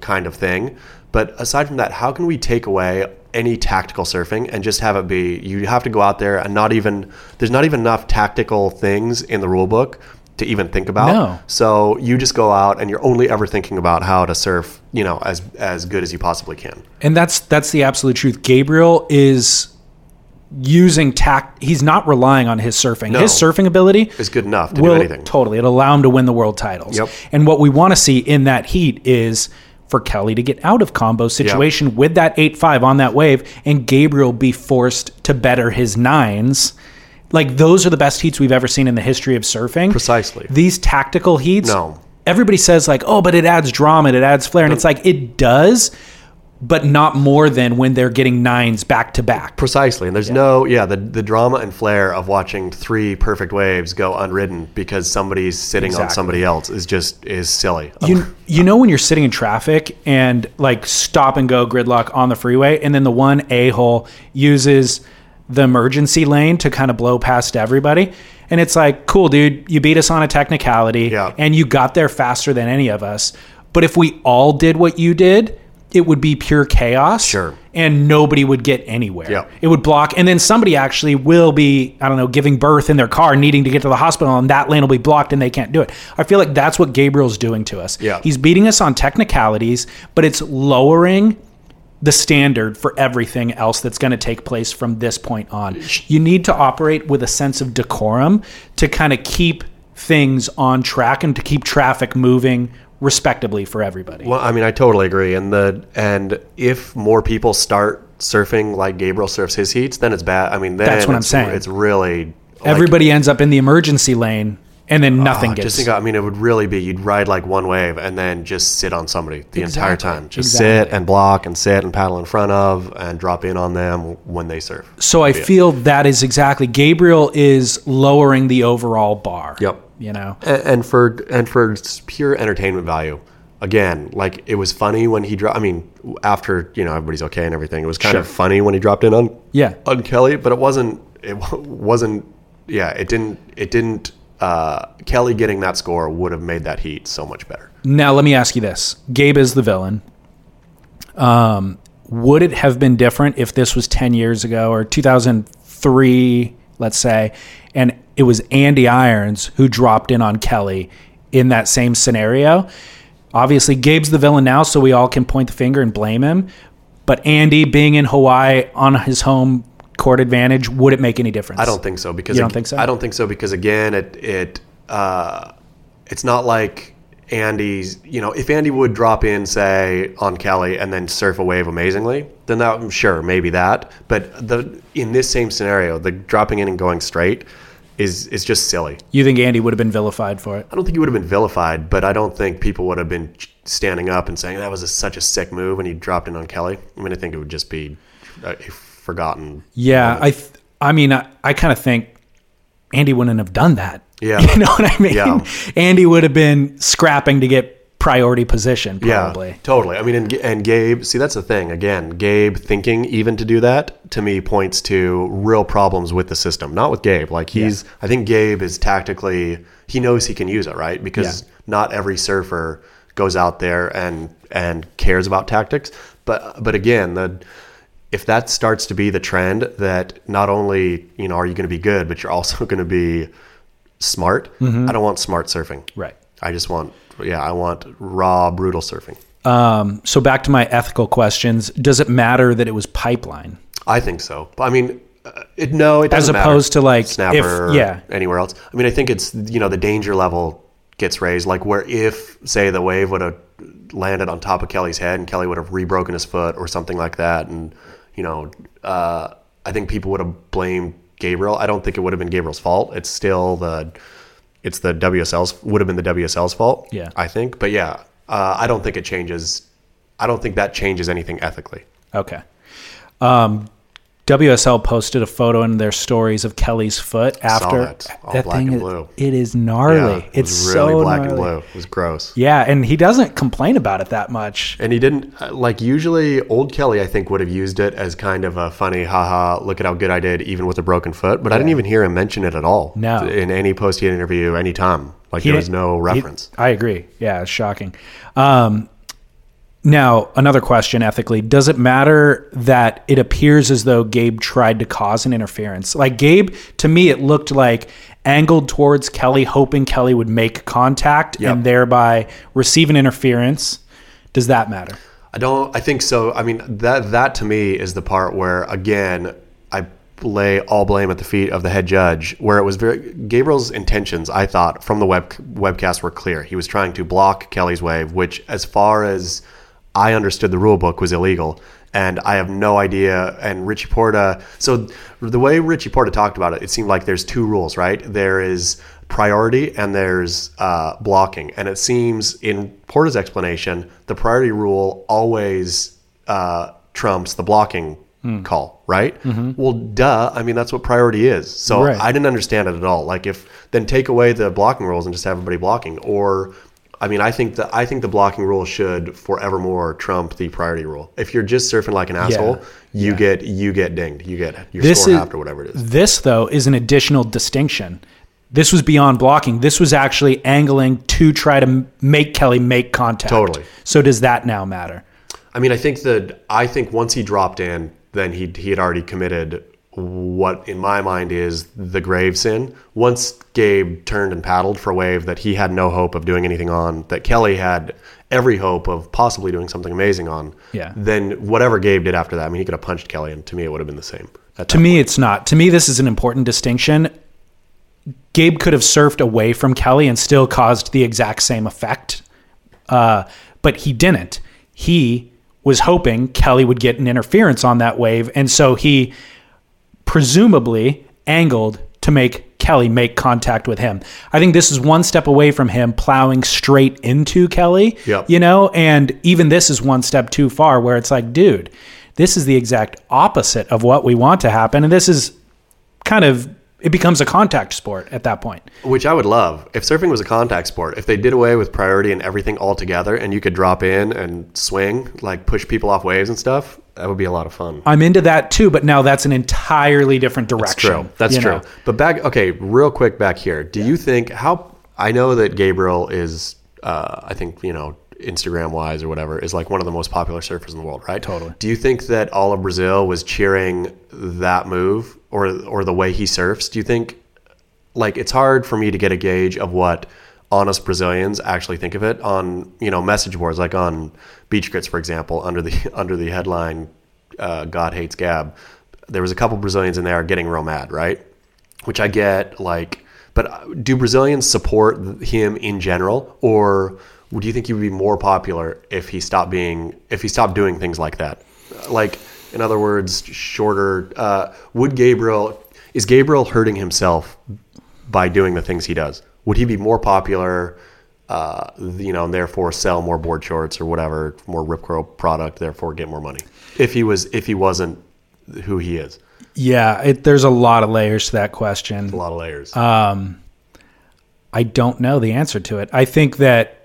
kind of thing, but aside from that, how can we take away any tactical surfing and just have it be you have to go out there and not even there's not even enough tactical things in the rule book to even think about. No. So you just go out and you're only ever thinking about how to surf, you know, as as good as you possibly can. And that's that's the absolute truth. Gabriel is using tact. He's not relying on his surfing. No. His surfing ability Is good enough to will do anything. totally. It'll allow him to win the world titles. Yep. And what we want to see in that heat is for Kelly to get out of combo situation with that eight five on that wave, and Gabriel be forced to better his nines. Like those are the best heats we've ever seen in the history of surfing. Precisely. These tactical heats. No. Everybody says like, oh, but it adds drama, and it adds flair, and it's like it does, but not more than when they're getting nines back to back. Precisely. And there's no yeah, the the drama and flair of watching three perfect waves go unridden because somebody's sitting on somebody else is just is silly. You you know when you're sitting in traffic and like stop and go gridlock on the freeway, and then the one a hole uses the emergency lane to kind of blow past everybody, and it's like, cool, dude, you beat us on a technicality, Yeah. and you got there faster than any of us. But if we all did what you did, it would be pure chaos. Sure. And nobody would get anywhere. Yeah. It would block, and then somebody actually will be, I don't know, giving birth in their car, needing to get to the hospital, and that lane will be blocked, and they can't do it. I feel like that's what Gabriel's doing to us. Yeah. He's beating us on technicalities, but it's lowering the standard for everything else that's going to take place from this point on. You need to operate with a sense of decorum to kind of keep things on track and to keep traffic moving respectably for everybody. Well, I mean, I totally agree. And the and if more people start surfing like Gabriel surfs his heats, then it's bad. I mean, then That's what I'm it's, saying. It's really like, Everybody ends up in the emergency lane and then nothing ah, gets Just think, I mean, it would really be you'd ride like one wave and then just sit on somebody the entire time. Just Exactly. sit and block and sit and paddle in front of and drop in on them when they surf. So I feel that is exactly Gabriel is lowering the overall bar. Yep. You know. and, and for and for pure entertainment value again like it was funny when he dropped i mean after you know everybody's okay and everything it was kind of funny when he dropped in on Yeah. on kelly but it wasn't it wasn't yeah it didn't it didn't uh kelly getting that score would have made that heat so much better Now let me ask you this: Gabe is the villain. Um, would it have been different if this was ten years ago or two thousand three, let's say, and it was Andy Irons who dropped in on Kelly in that same scenario? Obviously, Gabe's the villain now, so we all can point the finger and blame him. But Andy being in Hawaii on his home court advantage, would it make any difference? i don't think so because You don't ag- think so? i don't think so because again it it uh it's not like Andy's, you know, if Andy would drop in, say, on Kelly and then surf a wave amazingly, then that sure maybe that. But the in this same scenario, the dropping in and going straight is is just silly. You think Andy would have been vilified for it? I don't think he would have been vilified, but I don't think people would have been standing up and saying that was a, such a sick move when he dropped in on Kelly. I mean, I think it would just be forgotten. Yeah, I, th- I mean, I, I kind of think Andy wouldn't have done that. Yeah. you know what I mean. Yeah. Andy would have been scrapping to get priority position, probably. Yeah, totally. I mean, and, and Gabe, see, that's the thing. Again, Gabe thinking even to do that to me points to real problems with the system, not with Gabe. Like he's, I think Gabe is tactically, he knows he can use it, right? Because Yeah. not every surfer goes out there and and cares about tactics. But but again, the if that starts to be the trend that not only you know are you going to be good, but you're also going to be smart. I don't want smart surfing. Mm-hmm. Right. I just want yeah, I want raw brutal surfing. Um, so back to my ethical questions: Does it matter that it was pipeline? I think so. I mean, uh, it, no, it doesn't as opposed matter. to, like, snapper, if- or yeah. anywhere else. I mean, I think it's you know the danger level gets raised. Like where if say the wave would have landed on top of Kelly's head and Kelly would have rebroken his foot or something like that, and you know, uh, I think people would have blamed Gabriel. I don't think it would have been Gabriel's fault. It's still the it's the WSL's would have been the WSL's fault. Yeah. I think. But yeah, uh, I don't think it changes. I don't think that changes anything ethically. Okay. Um, WSL posted a photo in their stories of Kelly's foot after that. All black thing. and is- blue. It is gnarly. Yeah, it it's was really so black gnarly. and blue. It was gross. Yeah, and he doesn't complain about it that much. And he didn't uh, like usually old Kelly I think would have used it as kind of a funny haha look at how good I did even with a broken foot but I didn't even hear him mention it at all No. in any post game interview any time like He there was didn't- no he- reference I agree. Yeah, it's shocking. Um, now, another question ethically Does it matter that it appears as though Gabe tried to cause an interference? Like, Gabe, to me, it looked like angled towards Kelly, hoping Kelly would make contact Yep. and thereby receive an interference. Does that matter? I don't I think so I mean that that to me is the part where again I lay all blame at the feet of the head judge where it was very Gabriel's intentions I thought from the web webcast were clear he was trying to block Kelly's wave which as far as I understood the rule book was illegal. And I have no idea. And Richie Porta, so the way Richie Porta talked about it, it seemed like there's two rules, right? There is priority and there's uh, blocking. And it seems in Porta's explanation, the priority rule always uh, trumps the blocking call, right? Well, duh. I mean, that's what priority is. So Right. I didn't understand it at all. Like, if then take away the blocking rules and just have everybody blocking, or I mean, I think the I think the blocking rule should forevermore trump the priority rule. If you're just surfing like an asshole, you get you get dinged. You get your This score is- halved or whatever it is. This, though, is an additional distinction. This was beyond blocking. This was actually angling to try to make Kelly make contact. Totally. So, does that now matter? I mean, I think that I think once he dropped in, then he he had already committed what in my mind is the grave sin. Once Gabe turned and paddled for a wave that he had no hope of doing anything on, that Kelly had every hope of possibly doing something amazing on. Yeah. Then whatever Gabe did after that, I mean, he could have punched Kelly, and to me, it would have been the same. To me, it's not. To me, this is an important distinction. Gabe could have surfed away from Kelly and still caused the exact same effect, uh, but he didn't. He was hoping Kelly would get an interference on that wave, and so he presumably angled to make Kelly make contact with him. I think this is one step away from him plowing straight into Kelly. Yep. You know, and even this is one step too far where it's like, dude, this is the exact opposite of what we want to happen. And this is kind of it becomes a contact sport at that point. Which I would love. If surfing was a contact sport, if they did away with priority and everything altogether and you could drop in and swing, like push people off waves and stuff, that would be a lot of fun. I'm into that too, but now that's an entirely different direction. That's true. That's true. know? But back, okay, real quick back here. Do you think how? I know that Gabriel is, uh, I think you know, Instagram wise or whatever, is like one of the most popular surfers in the world, right? Totally. Do you think that all of Brazil was cheering that move or or the way he surfs? Do you think, like, it's hard for me to get a gauge of what honest Brazilians actually think of it on you know message boards like on Beach Grits, for example, under the under the headline uh, "God hates Gab." There was a couple Brazilians in there getting real mad, right? Which I get, like, but do Brazilians support him in general, or do you think he would be more popular if he stopped being if he stopped doing things like that? Like, in other words, shorter. Uh, would Gabriel is Gabriel hurting himself by doing the things he does? Would he be more popular? Uh, you know, and therefore sell more board shorts or whatever, more Rip Curl product, therefore get more money. If he was, if he wasn't who he is, Yeah, it, there's a lot of layers to that question. a lot of layers. Um, I don't know the answer to it. I think that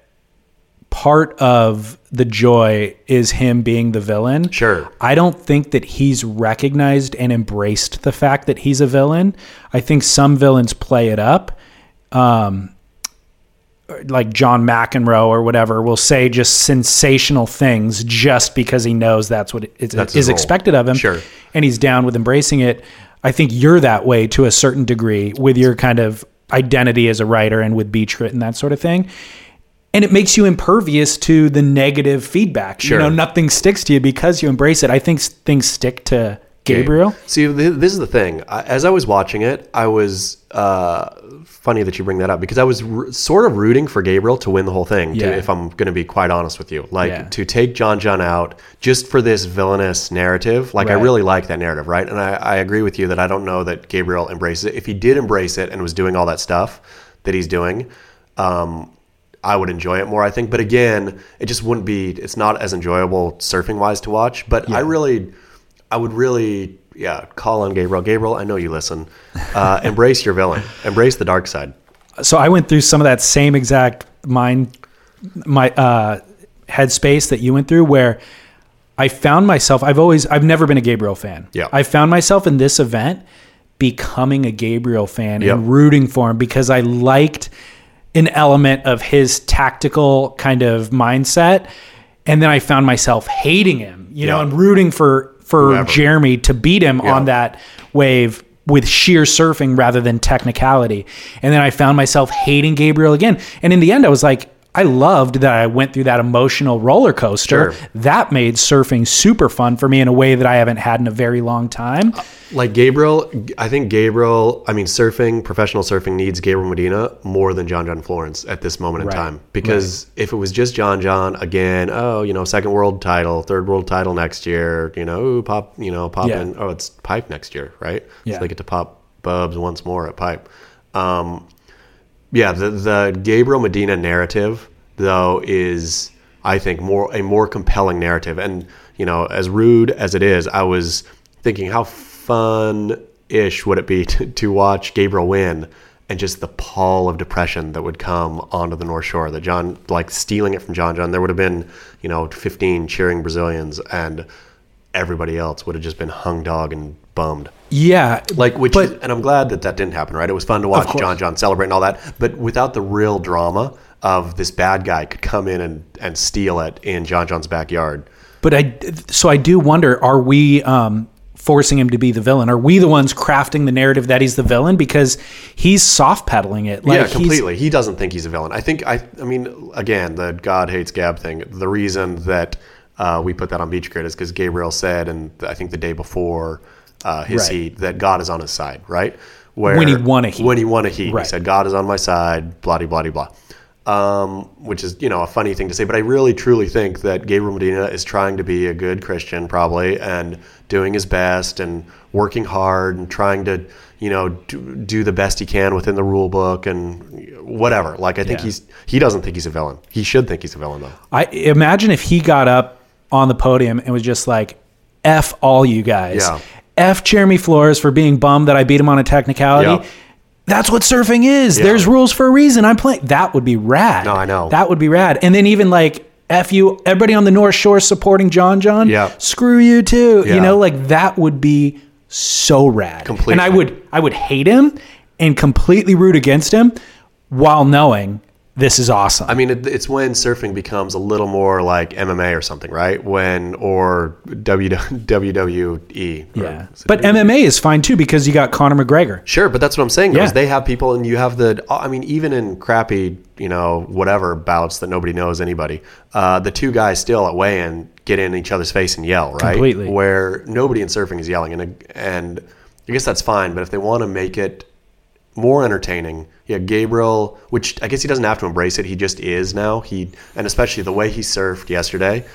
part of the joy is him being the villain. Sure. I don't think that he's recognized and embraced the fact that he's a villain. I think some villains play it up. Um, like John McEnroe or whatever will say just sensational things just because he knows that's what is, That's is expected of him. Sure. And he's down with embracing it. I think you're that way to a certain degree with your kind of identity as a writer and with Beach and that sort of thing. And it makes you impervious to the negative feedback. Sure. You know, nothing sticks to you because you embrace it. I think things stick to Gabriel. See, this is the thing. As I was watching it, I was uh, funny that you bring that up because I was r- sort of rooting for Gabriel to win the whole thing. to- Yeah. if I'm going to be quite honest with you, like Yeah. to take John John out just for this villainous narrative. Like I really like that narrative, right? And I, I agree with you that I don't know that Gabriel embraces it. If he did embrace it and was doing all that stuff that he's doing. Um, I would enjoy it more, I think. But again, it just wouldn't be. It's not as enjoyable surfing wise to watch. But I really, I would really yeah, call on Gabriel. Gabriel, I know you listen. Uh, embrace your villain. Embrace the dark side. so I went through some of that same exact mind my uh headspace that you went through where I found myself I've always I've never been a Gabriel fan. Yeah. I found myself in this event becoming a Gabriel fan Yep. and rooting for him because I liked an element of his tactical kind of mindset and then I found myself hating him, you know, Yeah. and rooting for for Whoever. Jeremy to beat him Yeah. on that wave with sheer surfing rather than technicality. And then I found myself hating Gabriel again. And in the end, I was like, I loved that I went through that emotional roller coaster. Sure. That made surfing super fun for me in a way that I haven't had in a very long time. Like Gabriel, I think Gabriel, I mean, surfing, professional surfing needs Gabriel Medina more than John John Florence at this moment in time. Because if it was just John John, again, oh, you know, second world title, third world title next year, you know, ooh, pop, you know, pop Yeah. in, oh, it's Pipe next year, right? Yeah. So they get to pop Bubs once more at Pipe. Um, yeah, the the Gabriel Medina narrative though is I think more a more compelling narrative. And you know, as rude as it is, I was thinking how fun ish would it be to, to watch Gabriel win and just the pall of depression that would come onto the North Shore. That John like stealing it from John John. There would have been, you know, fifteen cheering Brazilians and everybody else would have just been hung dog and bummed. Yeah. Like which, But- is, and I'm glad that that didn't happen. Right, it was fun to watch. John John celebrate and all that, but without the real drama of this bad guy could come in and and steal it in John John's backyard. But I, so I do wonder: Are we um, forcing him to be the villain? Are we the ones crafting the narrative that he's the villain because he's soft pedaling it? Like yeah, completely. He doesn't think he's a villain. I think I. I mean, again, the God hates Gab thing. The reason that uh, we put that on Beach Grit is because Gabriel said, and I think the day before uh, his Right. heat, that God is on his side. Right. Where When he won a heat. When he won a heat, Right. he said, "God is on my side." Blah blah blah blah. Um, which is you know a funny thing to say, but I really truly think that Gabriel Medina is trying to be a good Christian, probably, and doing his best and working hard and trying to you know do, do the best he can within the rule book and whatever. Like I think Yeah. he's he doesn't think he's a villain. He should think he's a villain though. I imagine if he got up on the podium and was just like, "F all you guys, Yeah. F Jeremy Flores for being bummed that I beat him on a technicality." Yeah. That's what surfing is. Yeah. There's rules for a reason. I'm playing. That would be rad. No, I know. That would be rad. And then even like F you, everybody on the North Shore supporting John John. Yeah. Screw you too. Yeah. You know, like that would be so rad. Completely. And I would I would hate him and completely root against him while knowing this is awesome. I mean, it, it's when surfing becomes a little more like MMA or something, right? When or w, WWE. Yeah. But MMA is fine too because you got Conor McGregor. Sure, but that's what I'm saying. though, Yeah. they have people, and you have the. I mean, even in crappy, you know, whatever bouts that nobody knows anybody, uh, the two guys still at weigh-in get in each other's face and yell, right? Completely. Where nobody in surfing is yelling, and and I guess that's fine. But if they want to make it more entertaining, yeah, Gabriel, which I guess he doesn't have to embrace it. He just is now. He and especially the way he surfed yesterday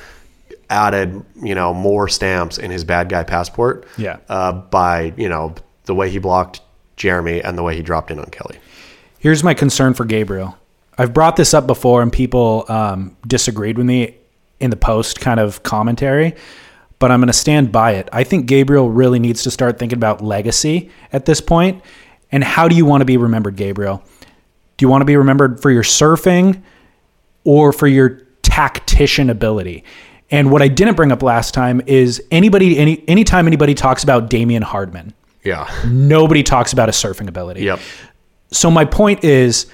added you know more stamps in his bad guy passport. Yeah. Uh, by you know the way he blocked Jeremy and the way he dropped in on Kelly. Here's my concern for Gabriel. I've brought this up before and people um, disagreed with me in the post kind of commentary, but I'm going to stand by it. I think Gabriel really needs to start thinking about legacy at this point. And how do you want to be remembered, Gabriel? Do you want to be remembered for your surfing or for your tactician ability? And what I didn't bring up last time is anybody, any anytime anybody talks about Damien Hardman, Yeah. nobody talks about his surfing ability. Yep. So my point is,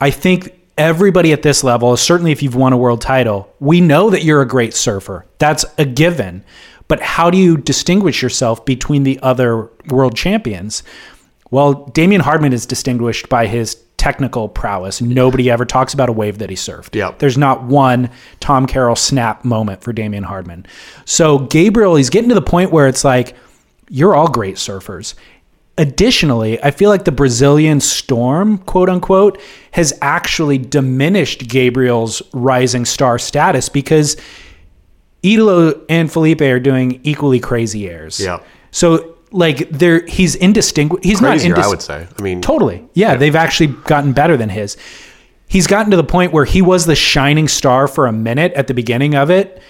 I think everybody at this level, certainly if you've won a world title, we know that you're a great surfer. That's a given. But how do you distinguish yourself between the other world champions? Well, Damien Hardman is distinguished by his technical prowess. Nobody ever talks about a wave that he surfed. Yep. There's not one Tom Carroll snap moment for Damien Hardman. So Gabriel, he's getting to the point where it's like, you're all great surfers. Additionally, I feel like the Brazilian storm, quote unquote, has actually diminished Gabriel's rising star status because Italo and Felipe are doing equally crazy airs. Yeah. So like there he's indistinguishable. He's Crazier, not indis- I would say. I mean, Totally. Yeah, they've actually gotten better than his. He's gotten to the point where he was the shining star for a minute at the beginning of it.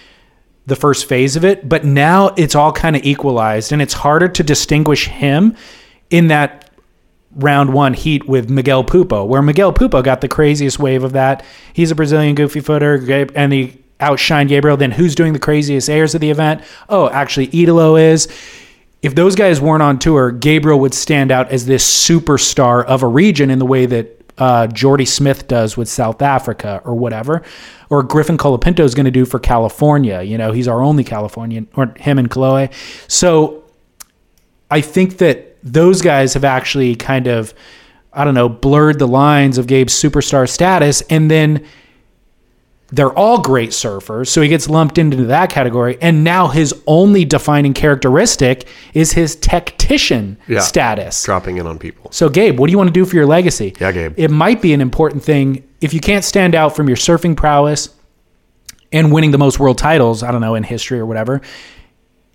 the first phase of it, but now it's all kind of equalized and it's harder to distinguish him in that round one heat with Miguel Pupo, where Miguel Pupo got the craziest wave of that. He's a Brazilian goofy footer, and he outshined Gabriel. Then who's doing the craziest airs of the event? Oh, actually, Italo is. If those guys weren't on tour, Gabriel would stand out as this superstar of a region in the way that uh, Jordy Smith does with South Africa or whatever, or Griffin Colapinto is going to do for California. You know, he's our only Californian, or him and Kolohe. So I think that those guys have actually kind of, I don't know, blurred the lines of Gabe's superstar status. And then they're all great surfers. So he gets lumped into that category. And now his only defining characteristic is his tactician Yeah. status. Dropping in on people. So, Gabe, what do you want to do for your legacy? Yeah, Gabe. It might be an important thing if you can't stand out from your surfing prowess and winning the most world titles, I don't know, in history or whatever.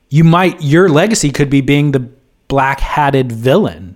You might, your legacy could be being the black hatted villain.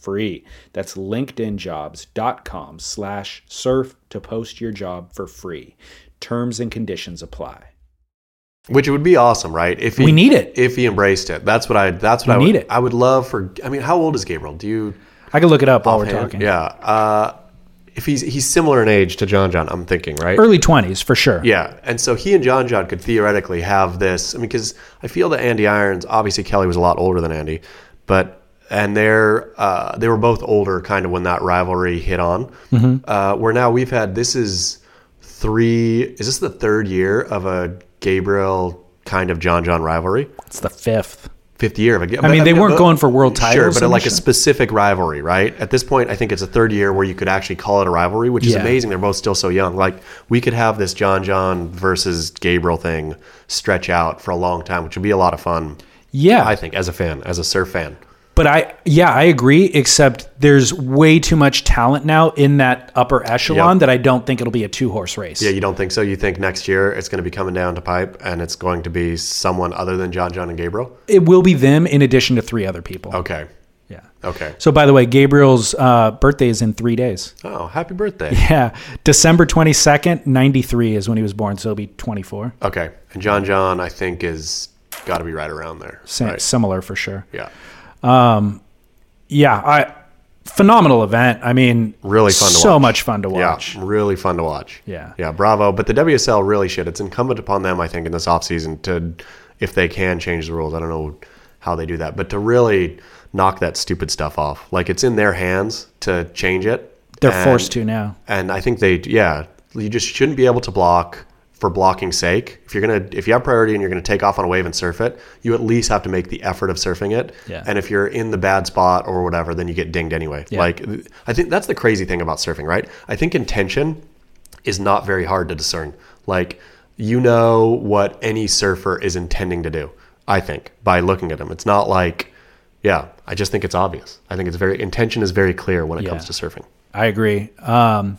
free that's linkedinjobs.com slash surf to post your job for free terms and conditions apply Which would be awesome, right? If he, We need it. If he embraced it, that's what I. That's what We I need would, it. I would love for. I mean, how old is Gabriel? Do you? i can look it up while we're talking Yeah. Uh, if he's he's similar in age to John John, I'm thinking, right? early 20s for sure Yeah, and so he and John John could theoretically have this. I mean, because I feel that Andy Irons, obviously Kelly was a lot older than Andy, but and they're uh, they were both older, kind of when that rivalry hit on. Uh, where now we've had this is three. Is this the third year of a Gabriel kind of John John rivalry? it's the fifth Fifth year of a. I mean, they weren't going for world Sure, titles but like a specific rivalry, right? At this point, I think it's a third year where you could actually call it a rivalry, which is Yeah. amazing. They're both still so young. Like we could have this John John versus Gabriel thing stretch out for a long time, which would be a lot of fun. yeah I think as a fan, as a surf fan. But I, yeah, I agree. Except there's way too much talent now in that upper echelon Yep. that I don't think it'll be a two horse race. Yeah, you don't think so? You think next year it's going to be coming down to pipe, and it's going to be someone other than John John and Gabriel? It will be them in addition to three other people. Okay, Yeah. okay. So, by the way, Gabriel's uh, birthday is in three days. Oh, happy birthday! Yeah, December twenty second, ninety three is when he was born. So he'll be twenty four. Okay, and John John, I think is got to be right around there. right? Similar for sure. Yeah. Um, yeah, I phenomenal event. I mean, Really fun to so much fun to watch. Yeah, really fun to watch. Yeah. Yeah, bravo. But the WSL really should. It's incumbent upon them, I think, in this offseason to, if they can change the rules. I don't know how they do that, but to really knock that stupid stuff off. Like it's in their hands to change it. They're And- forced to now. And I think they, yeah, you just shouldn't be able to block for blocking's sake. If you're gonna, if you have priority and you're gonna take off on a wave and surf it, you at least have to make the effort of surfing it. Yeah. And if you're in the bad spot or whatever, then you get dinged anyway. Yeah. Like I think that's the crazy thing about surfing, right? I think intention is not very hard to discern. Like you know what any surfer is intending to do. I think by looking at them, it's not like, yeah. I just think it's obvious. I think it's very intention is very clear when it comes to surfing. I agree. Um,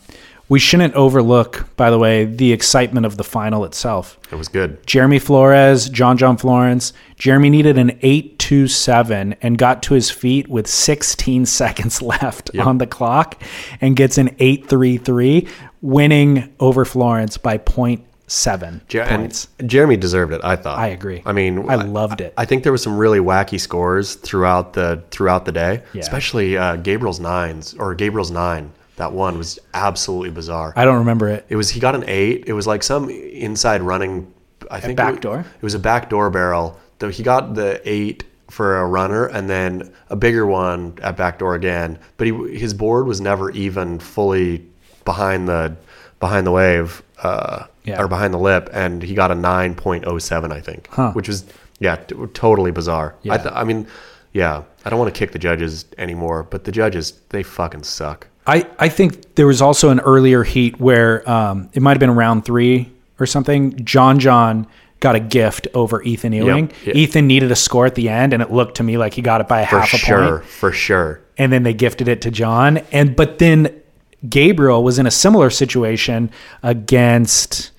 we shouldn't overlook, by the way, the excitement of the final itself. It was good. Jeremy Flores, John John Florence. Jeremy needed an 827 and got to his feet with 16 seconds left on the clock and gets an 833. winning over Florence by 0.7 Jer- points. Jeremy deserved it. I thought. I agree. I mean, I loved it. I think there was some really wacky scores throughout the throughout the day, Yeah. especially uh, Gabriel's nines or Gabriel's nine. That one was absolutely bizarre. I don't remember it. It was he got an eight. It was like some inside running. I think it back door? It was a back door barrel. Though he got the eight for a runner, and then a bigger one at back door again. But he his board was never even fully behind the behind the wave uh, Yeah. or behind the lip, and he got a nine point oh seven, I think, Huh. which was yeah, t- totally bizarre. I, th- I mean, yeah, I don't want to kick the judges anymore, but the judges they fucking suck. I, I think there was also an earlier heat where um, it might have been round three or something. John John got a gift over Ethan Ewing. Yeah. Ethan needed a score at the end, and it looked to me like he got it by a For half a sure, point. for sure. For sure. And then they gifted it to John. And but then Gabriel was in a similar situation against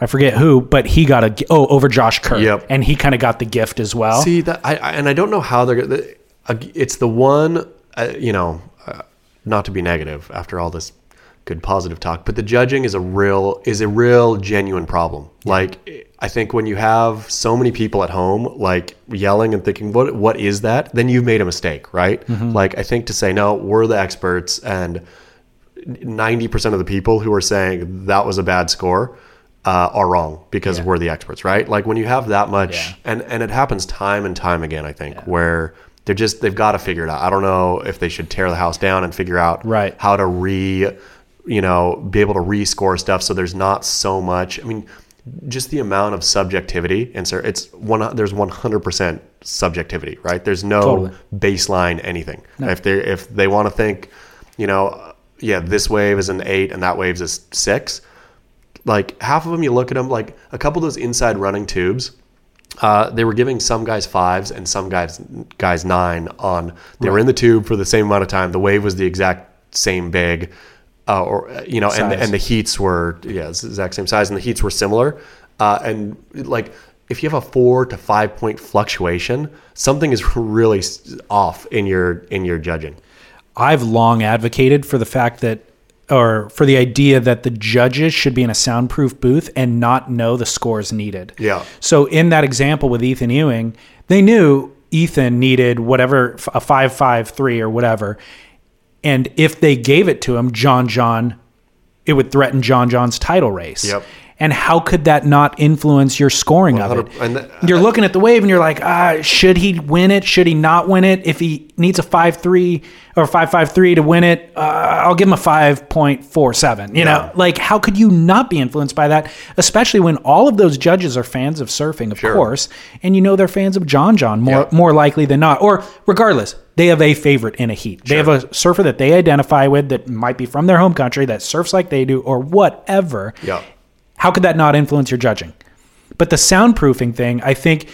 I forget who, but he got a oh over Josh Kerr, Yep. and he kind of got the gift as well. See that, I, I and I don't know how they're. uh, It's the one, uh, you know, not to be negative after all this good positive talk, but the judging is a real is a real genuine problem. Like I think when you have so many people at home like yelling and thinking what what is that, then you've made a mistake, right? Like I think to say no, we're the experts and 90% of the people who are saying that was a bad score uh, are wrong because we're the experts, right? Like when you have that much, Yeah. and, and it happens time and time again, I think, where they're just, they've got to figure it out. I don't know if they should tear the house down and figure out Right. how to re, you know, be able to rescore stuff so there's not so much. I mean, just the amount of subjectivity and so it's one there's 100% subjectivity right there's no Totally. baseline anything if they if they want to think you know yeah this wave is an 8 and that wave's a 6 like half of them you look at them like a couple of those inside running tubes uh, they were giving some guys fives and some guys guys nine on. They were in the tube for the same amount of time. The wave was the exact same big uh, or uh, you know and the, and the heats were yeah it's the exact same size and the heats were similar. Uh, and like if you have a four to five point fluctuation something is really off in your in your judging. I've long advocated for the fact that, or for the idea that the judges should be in a soundproof booth and not know the scores needed. Yeah. So in that example with Ethan Ewing, they knew Ethan needed whatever a five five three or whatever, and if they gave it to him, John John, it would threaten John John's title race. Yep. And how could that not influence your scoring of it? th- you're looking at the wave and you're like, ah, should he win it? Should he not win it? If he needs a five three or five five three to win it, uh, I'll give him a five point four seven. You know, like how could you not be influenced by that? Especially when all of those judges are fans of surfing, of Sure. course, and you know they're fans of John John more Yeah. more likely than not. Or regardless, they have a favorite in a heat. They have a surfer that they identify with that might be from their home country that surfs like they do, or whatever. Yeah. How could that not influence your judging? But the soundproofing thing, I think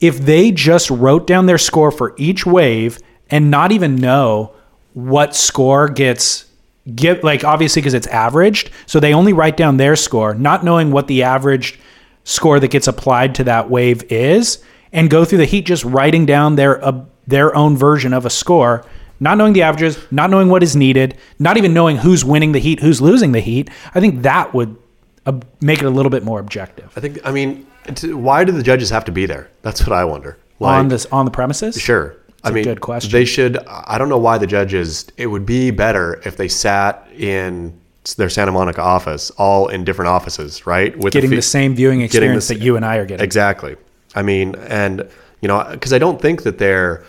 if they just wrote down their score for each wave and not even know what score gets get like obviously because it's averaged, so they only write down their score, not knowing what the averaged score that gets applied to that wave is, and go through the heat just writing down their uh, their own version of a score, not knowing the averages, not knowing what is needed, not even knowing who's winning the heat, who's losing the heat. I think that would uh, make it a little bit more objective I think I mean t- why do the judges have to be there that's what I wonder like on this on the premises. Sure. I a mean, good question. They should. I don't know why the judges. It would be better if they sat in their Santa Monica office, all in different offices, right? With getting fee- the same viewing experience the that you and I are getting. Exactly. I mean, and you know, because I don't think that they're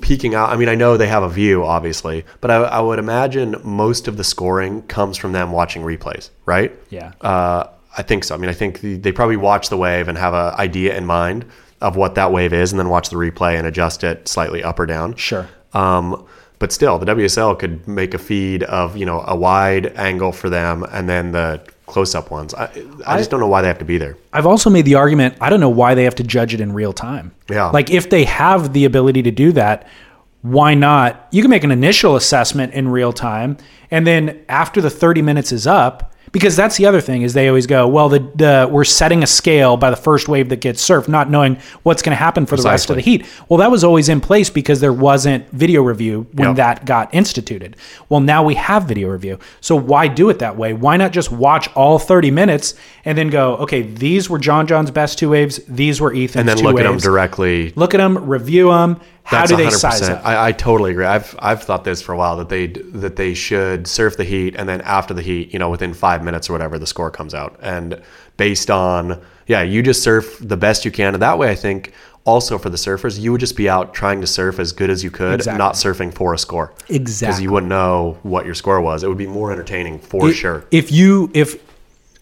peeking out. I mean, I know they have a view, obviously, but I, I would imagine most of the scoring comes from them watching replays, right? Yeah. Uh, I think so. I mean, I think the, they probably watch the wave and have an idea in mind of what that wave is, and then watch the replay and adjust it slightly up or down. Sure. Um, but still, the WSL could make a feed of you know a wide angle for them, and then the close-up ones. I, I just don't know why they have to be there. I've also made the argument. I don't know why they have to judge it in real time. Yeah. Like if they have the ability to do that, why not? You can make an initial assessment in real time, and then after the 30 minutes is up, Because that's the other thing is they always go, well, the, the we're setting a scale by the first wave that gets surfed, not knowing what's going to happen for the rest of the heat. Well, that was always in place because there wasn't video review when Yep. that got instituted. Well, now we have video review. So why do it that way? Why not just watch all 30 minutes and then go, okay, these were John John's best two waves, these were Ethan's and then look at them directly. Look at them, review them. How That's do they size up? I, I totally agree. I've I've thought this for a while that they that they should surf the heat and then after the heat, you know, within five minutes or whatever, the score comes out. And based on yeah, you just surf the best you can. And that way, I think also for the surfers, you would just be out trying to surf as good as you could, Exactly. not surfing for a score. Exactly. Because you wouldn't know what your score was. It would be more entertaining for sure. If you if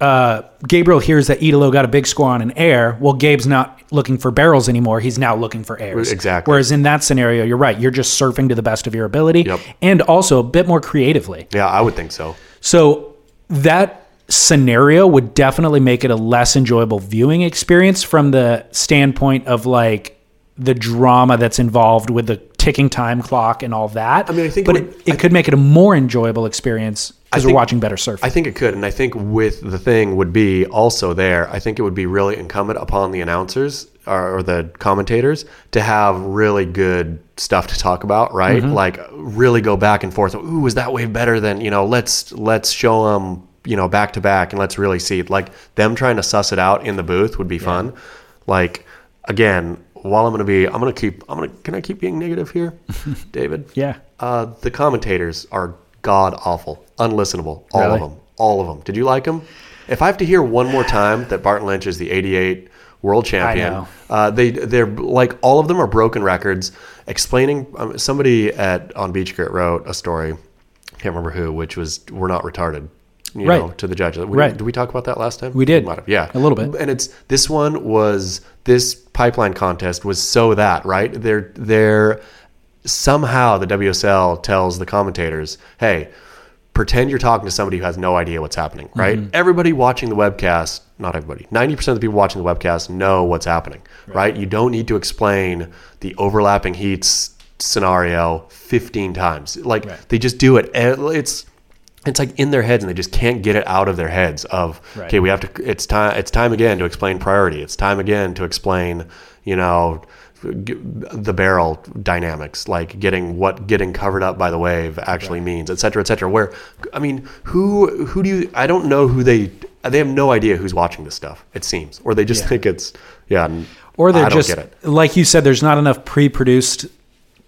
uh, Gabriel hears that Italo got a big score on an air, well, Gabe's not looking for barrels anymore. He's now looking for airs. Exactly. Whereas in that scenario, you're right. You're just surfing to the best of your ability, Yep. and also a bit more creatively. yeah, I would think so. So that scenario would definitely make it a less enjoyable viewing experience from the standpoint of like the drama that's involved with the ticking time clock and all that. I mean, I think but it it, would- it could make it a more enjoyable experience because we're watching better surf. I think it could, and I think with the thing would be also there. I think it would be really incumbent upon the announcers or, or the commentators to have really good stuff to talk about, right? Mm-hmm. Like really go back and forth. Ooh, was that wave better than you know? Let's let's show them you know back to back and let's really see. Like them trying to suss it out in the booth would be fun. Like again, while I'm going to be, I'm going to keep. I'm going to. Can I keep being negative here, David? Yeah. Uh, the commentators are god awful, unlistenable. All Really? of them. All of them. Did you like them? If I have to hear one more time that Barton Lynch is the '88 world champion, uh, they they're like all of them are broken records. Explaining um, somebody at on Beach Grit wrote a story. Can't remember who, which was we're not retarded. You Right. know, to the judge. We, Right. Did we talk about that last time? We did. Have. Yeah. A little bit. And it's this one was this pipeline contest was so that right. They're they're somehow the WSL tells the commentators, hey, pretend you're talking to somebody who has no idea what's happening, right? Mm-hmm. Everybody watching the webcast, not everybody, 90% of the people watching the webcast know what's happening, right? You don't need to explain the overlapping heats scenario 15 times. Like Right. they just do it. It's it's like in their heads and they just can't get it out of their heads of Right. okay we have to it's time it's time again to explain priority it's time again to explain you know the barrel dynamics like getting what getting covered up by the wave actually means et cetera et cetera where i mean who who do you i don't know who they they have no idea who's watching this stuff it seems or they just Yeah. think it's yeah or they're just like you said there's not enough pre-produced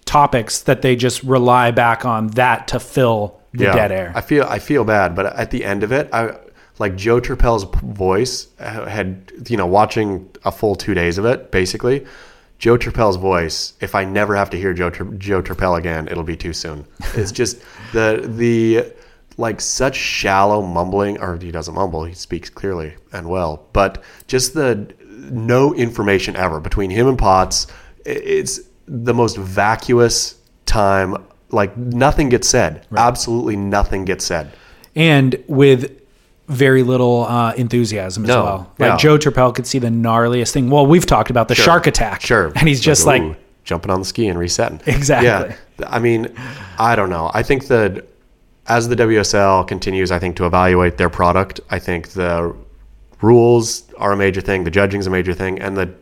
topics that they just rely back on that to fill the dead air I feel I feel bad, but at the end of it, I like Joe Turpel's voice uh, had you know watching a full two days of it basically. Joe Turpel's voice. If I never have to hear Joe Tur- Joe Turpel again, it'll be too soon. It's just the the like such shallow mumbling, or he doesn't mumble. He speaks clearly and well, but just the no information ever between him and Potts. It's the most vacuous time. Like nothing gets said. Absolutely nothing gets said. and with very little uh, enthusiasm as No, well. Like. Joe Turpel could see the gnarliest thing. Well, we've talked about the shark attack. Sure. And he's just like, ooh, jumping on the ski and resetting. Exactly. Yeah. I mean, I don't know. I think that as the WSL continues, I think to evaluate their product, I think the rules are a major thing, the judging is a major thing, and the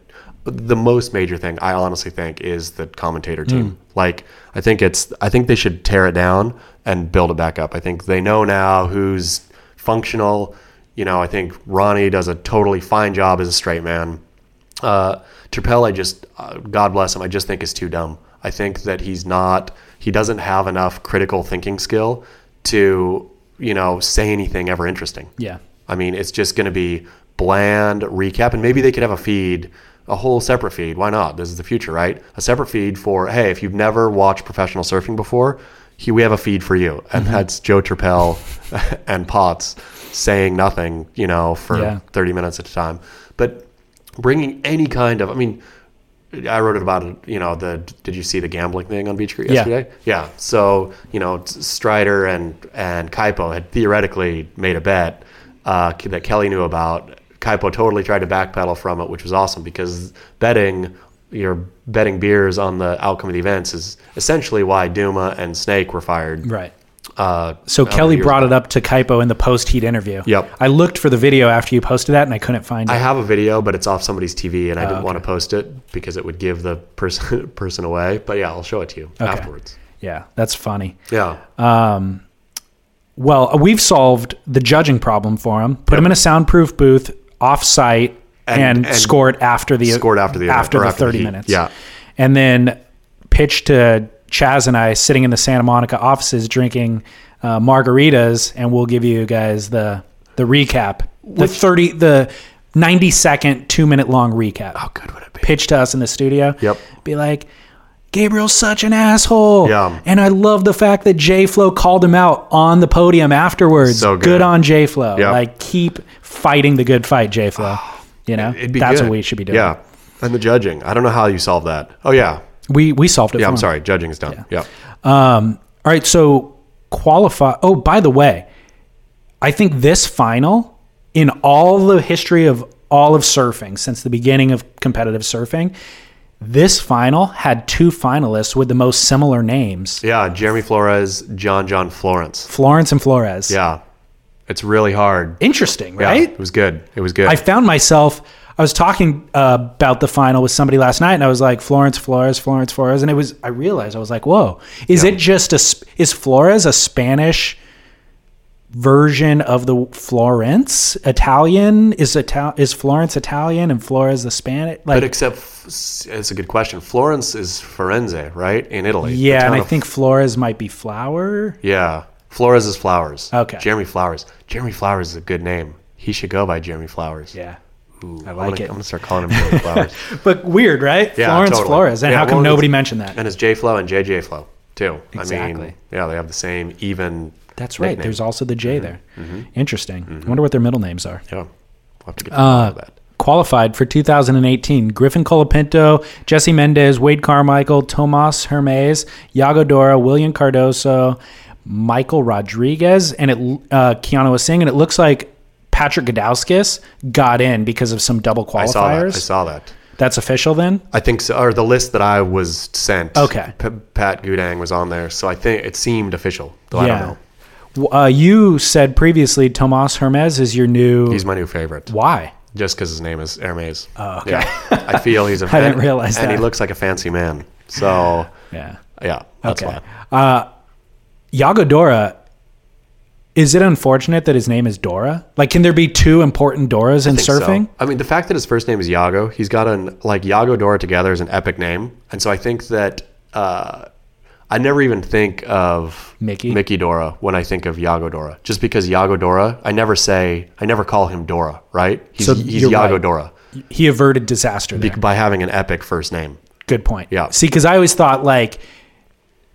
the most major thing I honestly think is the commentator team. Hmm. Like I think it's I think they should tear it down and build it back up. I think they know now who's functional. You know, I think Ronnie does a totally fine job as a straight man. Uh, Turpel, I just, uh, God bless him, I just think is too dumb. I think that he's not, he doesn't have enough critical thinking skill to, you know, say anything ever interesting. yeah. I mean, it's just going to be bland recap, and maybe they could have a feed, a whole separate feed. Why not? This is the future, right? A separate feed for, hey, if you've never watched professional surfing before, he, we have a feed for you, and that's Joe Turpel and Potts saying nothing, you know, for Yeah. 30 minutes at a time. But bringing any kind of, I mean, I wrote it about it, you know, the did you see the gambling thing on Beach Grit Yeah. yesterday? Yeah. So, you know, Strider and and Kaipo had theoretically made a bet uh, that Kelly knew about. Kaipo totally tried to backpedal from it, which was awesome because betting you're betting beers on the outcome of the events is essentially why Duma and Snake were fired. Right. Uh, So Kelly brought ago. it up to Kaipo in the post heat interview. Yep. I looked for the video after you posted that and I couldn't find it. I have a video, but it's off somebody's TV, and I Oh, didn't want to post it because it would give the person person away. But yeah, I'll show it to you afterwards. yeah, that's funny. Yeah, Um, Well, we've solved the judging problem for him. Put him in a soundproof booth off site and, And- and score it after the scored after the after the after 30 heat. minutes. Yeah. And then pitch to Chaz and I sitting in the Santa Monica offices drinking uh, margaritas and we'll give you guys the the recap. The 30 the 90 second 2 minute long recap. how good would it be? Pitch to us in the studio. Yep. Be like Gabriel's such an asshole. Yeah. And I love the fact that JFlo called him out on the podium afterwards. So good. on JFlo. Yep. Like keep fighting the good fight, JFlo. You know? That's good. what we should be doing. Yeah, and the judging. I don't know how you solve that. Oh yeah, We we solved it yeah. I'm him. sorry, is done. Yeah. Um, all right, so qualify. Oh, by the way, I think this final in all the history of all of surfing since the beginning of competitive surfing, this final had two finalists with the most similar names: Yeah, Jeremy Flores, John John Florence. Florence and Flores. Yeah, it's really hard. Interesting, Yeah, right? it was good. It was good. I found myself. I was talking uh, about the final with somebody last night, and I was like, Florence Flores, Florence Flores, and it was. I realized I was like, whoa, is it just a? Is Flores a Spanish version of the Florence Italian? Is Ital- Is Florence Italian and Flores the Spanish? Like, but except, it's a good question. Florence is Firenze, right, in Italy. Yeah, and I think Flores might be flower. Yeah, Flores is Flowers. Okay. Jeremy Flowers. Jeremy Flowers is a good name. He should go by Jeremy Flowers. Yeah, Ooh, I I'm like gonna, it. I'm gonna start calling him Jeremy Flowers. but weird, right? Yeah, Florence totally. Flores, and Yeah, how come well, nobody mentioned that? And it's J Flow and JJ Flow too. I Exactly. mean, yeah, they have the same even. That's right. nickname. There's also the Mm-hmm. J there. Interesting. I wonder what their middle names are. Yeah, we'll have to get Uh, that. qualified for 2018 Griffin Colapinto, Jesse Mendes, Wade Carmichael, Tomas Hermes, Yago Dora, William Cardoso, Michael Rodrigues, and it uh, Keanu Asing, And it looks like Patrick Gudauskas got in because of some double I saw that. I saw that. That's official then? I think so. Or the list that I was sent. Okay. P- Pat Gudang was on there, so I think it seemed official. Though I don't know. Uh, you said previously Tomas Hermes is your new. He's my new favorite, Why? just because his name is Hermes. Oh, okay. Yeah, I feel he's a. I didn't and- realize And he looks like a fancy man. So Yeah. yeah, that's Okay. why. Uh, Yago Dora, is it unfortunate that his name is Dora? Like, can there be two important Doras in I think so. surfing? I mean, the fact that his first name is Yago, he's got an like Yago Dora together is an epic name, and so I think that uh, I never even think of Mickey? Mickey Dora when I think of Yago Dora, just because Yago Dora, I never say, I never call him Dora, right? He's, So he's Yago right. Dora He averted disaster there. by having an epic first name. Good point. Yeah. See, because I always thought like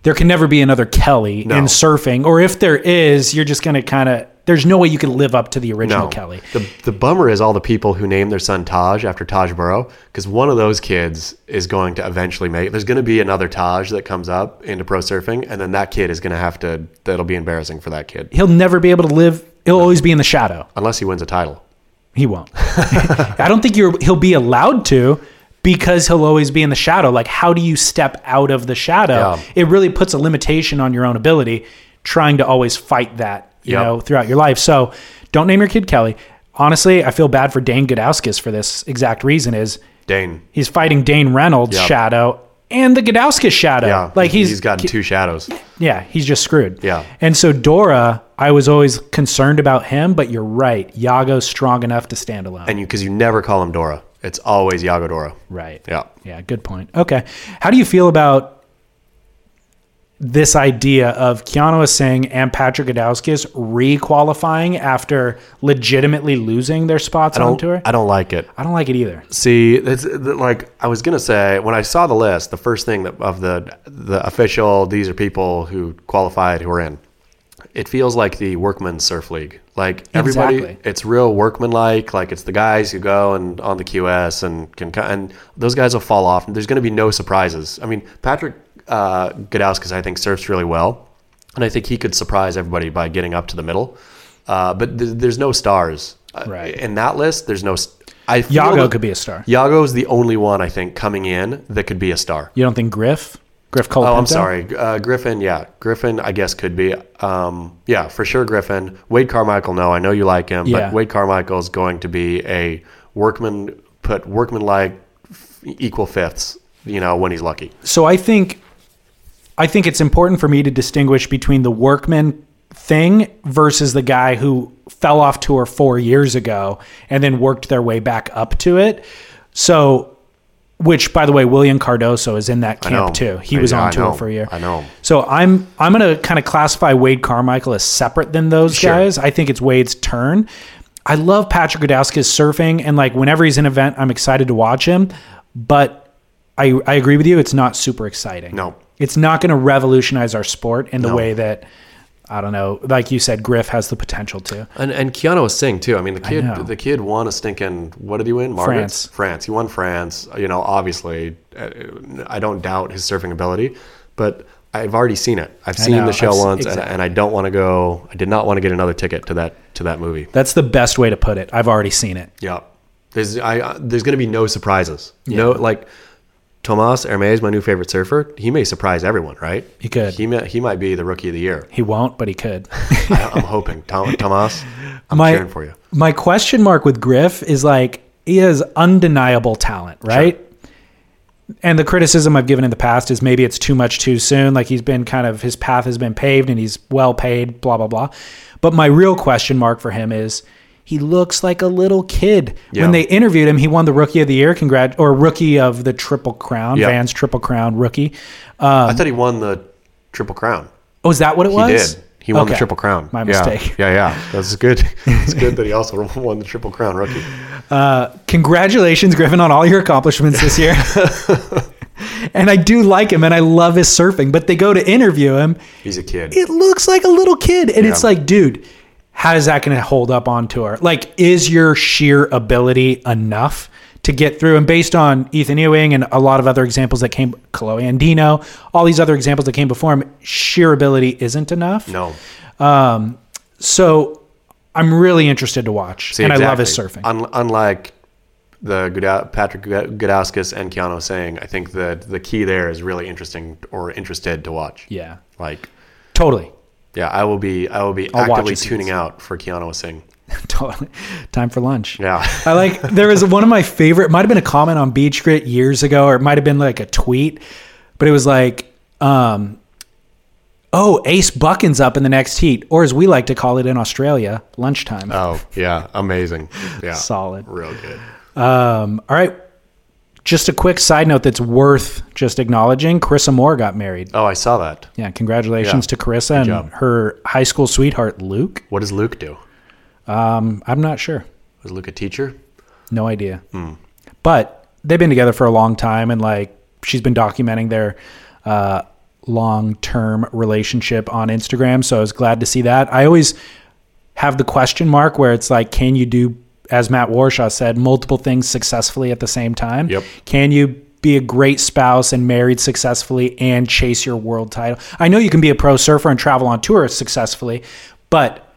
there can never be another Kelly No. in surfing, or if there is, you're just going to kind of. There's no way you can live up to the original No, Kelly. the the bummer is all the people who name their son Taj after Taj Burrow, because one of those kids is going to eventually make. There's going to be another Taj that comes up into pro surfing, and then that kid is going to have to. That'll be embarrassing for that kid, He'll never be able to live. He'll always be in the shadow. unless he wins a title. He won't. I don't think you're. He'll be allowed to because he'll always be in the shadow. Like, how do you step out of the shadow? Yeah. It really puts a limitation on your own ability, trying to always fight that. You Yep. know, throughout your life. So, don't name your kid Kelly. Honestly, I feel bad for Dane Gudauskas for this exact reason. Is Dane. he's fighting Dane Reynolds' Yep. shadow and the Gudauskas shadow. Yeah, like he's, he's got two shadows. yeah, he's just screwed. Yeah. And so Dora, I was always concerned about him, but you're right. Yago's strong enough to stand alone. And you because you never call him Dora. It's always Yago Dora. right. Yeah. Yeah, good point. Okay. How do you feel about this idea of Keanu Asing and Patrick Gudauskas re-qualifying after legitimately losing their spots on tour? I don't like it. I don't like it either. See, it's like I was gonna say when I saw the list, the first thing that of the the official, these are people who qualified who are in. It feels like the workman's surf league. Like everybody, Exactly. it's real workman-like. Like it's the guys who go and on the QS and can and those guys will fall off. And There's going to be no surprises. I mean, Patrick uh, Gudauskas, I think, surfs really well, and I think he could surprise everybody by getting up to the middle. Uh, but th- there's no stars Uh, Right. in that list. There's no. St- I Yago could be a star. Yago's the only one I think coming in that could be a star. You don't think Griff Griff Colapinto. Oh, I'm sorry. Uh, Griffin, yeah. Griffin, I guess, could be. Um, yeah, for sure, Griffin. Wade Carmichael, no. I know you like him, Yeah. but Wade Carmichael is going to be a workman, put workman like equal fifths, you know, when he's lucky. So I think I think it's important for me to distinguish between the workman thing versus the guy who fell off tour 4 years ago and then worked their way back up to it. So which by the way William Cardoso is in that camp too. He I- was on tour for a year. I know. So I'm I'm going to kind of classify Wade Carmichael as separate than those Sure. guys. I think it's Wade's turn. I love Patrick Gudauskas's surfing, and like whenever he's in an event, I'm excited to watch him. But I I agree with you. It's not super exciting. No. it's not going to revolutionize our sport in the No. way that I don't know. Like you said, Griff has the potential to. And and Keanu Asing too. I mean, the kid the kid won a stinking. What did he win? Margaret's? France. France. He won France. You know, obviously, uh, I don't doubt his surfing ability, but I've already seen it. I've seen know. the show I've once, exactly. and, and I don't want to go. I did not want to get another ticket to that to that movie. That's the best way to put it. I've already seen it. Yeah, there's I uh, there's going to be no surprises. No, like Tomas Hermes, my new favorite surfer. He may surprise everyone, right? He could. He may, he might be the rookie of the year. He won't, but he could. I, I'm hoping. Tom, Tomas, I'm My- cheering for you. My question mark with Griff is like he has undeniable talent, right? And the criticism I've given in the past is maybe it's too much too soon. Like he's been kind of his path has been paved and he's well paid, blah blah blah. But my real question mark for him is he looks like a little kid. Yeah. When they interviewed him, he won the rookie of the year, congrat or rookie of the triple crown, Yeah. Vans triple crown rookie. I um, thought he won the triple crown. Oh, is that what it He was? He did. He won the triple crown. My Yeah. mistake. Yeah, yeah. That's good. It's good that he also won the triple crown rookie. Uh, congratulations, Griffin, on all your accomplishments this year. and I do like him and I love his surfing, but they go to interview him. He's a kid. It looks like a little kid. And it's like, dude, how is that going to hold up on tour? Like, is your sheer ability enough to get through? And based on Ethan Ewing and a lot of other examples that came, Kolohe Andino, all these other examples that came before him, sheer ability isn't enough. no. Um, so I'm really interested to watch. See, and I love his surfing. Un- unlike the Guda- Patrick Gud- and Keanu Asing, I think that the key there is really interesting or interested to watch. yeah, Like, totally. Yeah, I will be. I will be I'll actively tuning out for Keanu Asing. totally. Time for lunch. Yeah. I like there was one of my favorite might have been a comment on Beach Grit years ago, or it might have been like a tweet, but it was like, um, oh, Ace Buchan's up in the next heat, or as we like to call it in Australia, lunchtime. oh, yeah. Amazing. Yeah. Solid. Real good. Um, all right. Just a quick side note that's worth just acknowledging. Carissa Moore got married. Oh, I saw that. Yeah, congratulations Yeah. to Carissa and job. her high school sweetheart Luke. What does Luke do? Um, I'm not sure. Was Luke a teacher? No idea. But they've been together for a long time, and like she's been documenting their uh, long term relationship on Instagram. So I was glad to see that. I always have the question mark where it's like, can you do, as Matt Warshaw said, multiple things successfully at the same time? Yep. Can you be a great spouse and married successfully and chase your world title? I know you can be a pro surfer and travel on tour successfully, but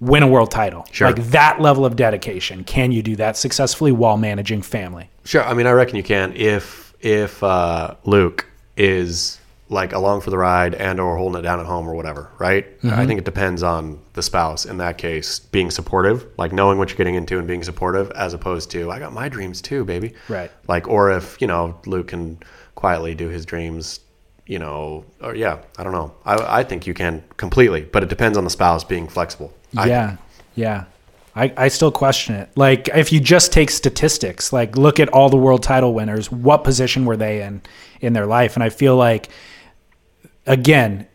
win a world title. Sure. Like that level of dedication. Can you do that successfully while managing family? Sure. I mean, I reckon you can if if uh, Luke is like along for the ride and or holding it down at home or whatever, right? I mm-hmm. think it depends on the spouse in that case being supportive, like knowing what you're getting into and being supportive, as opposed to I got my dreams too, baby. Right. Like, or if you know Luke can quietly do his dreams, you know, or yeah, I don't know. I I think you can completely, but it depends on the spouse being flexible. I- yeah. Yeah. I, I still question it. Like if you just take statistics, like look at all the world title winners, what position were they in in their life? And I feel like again,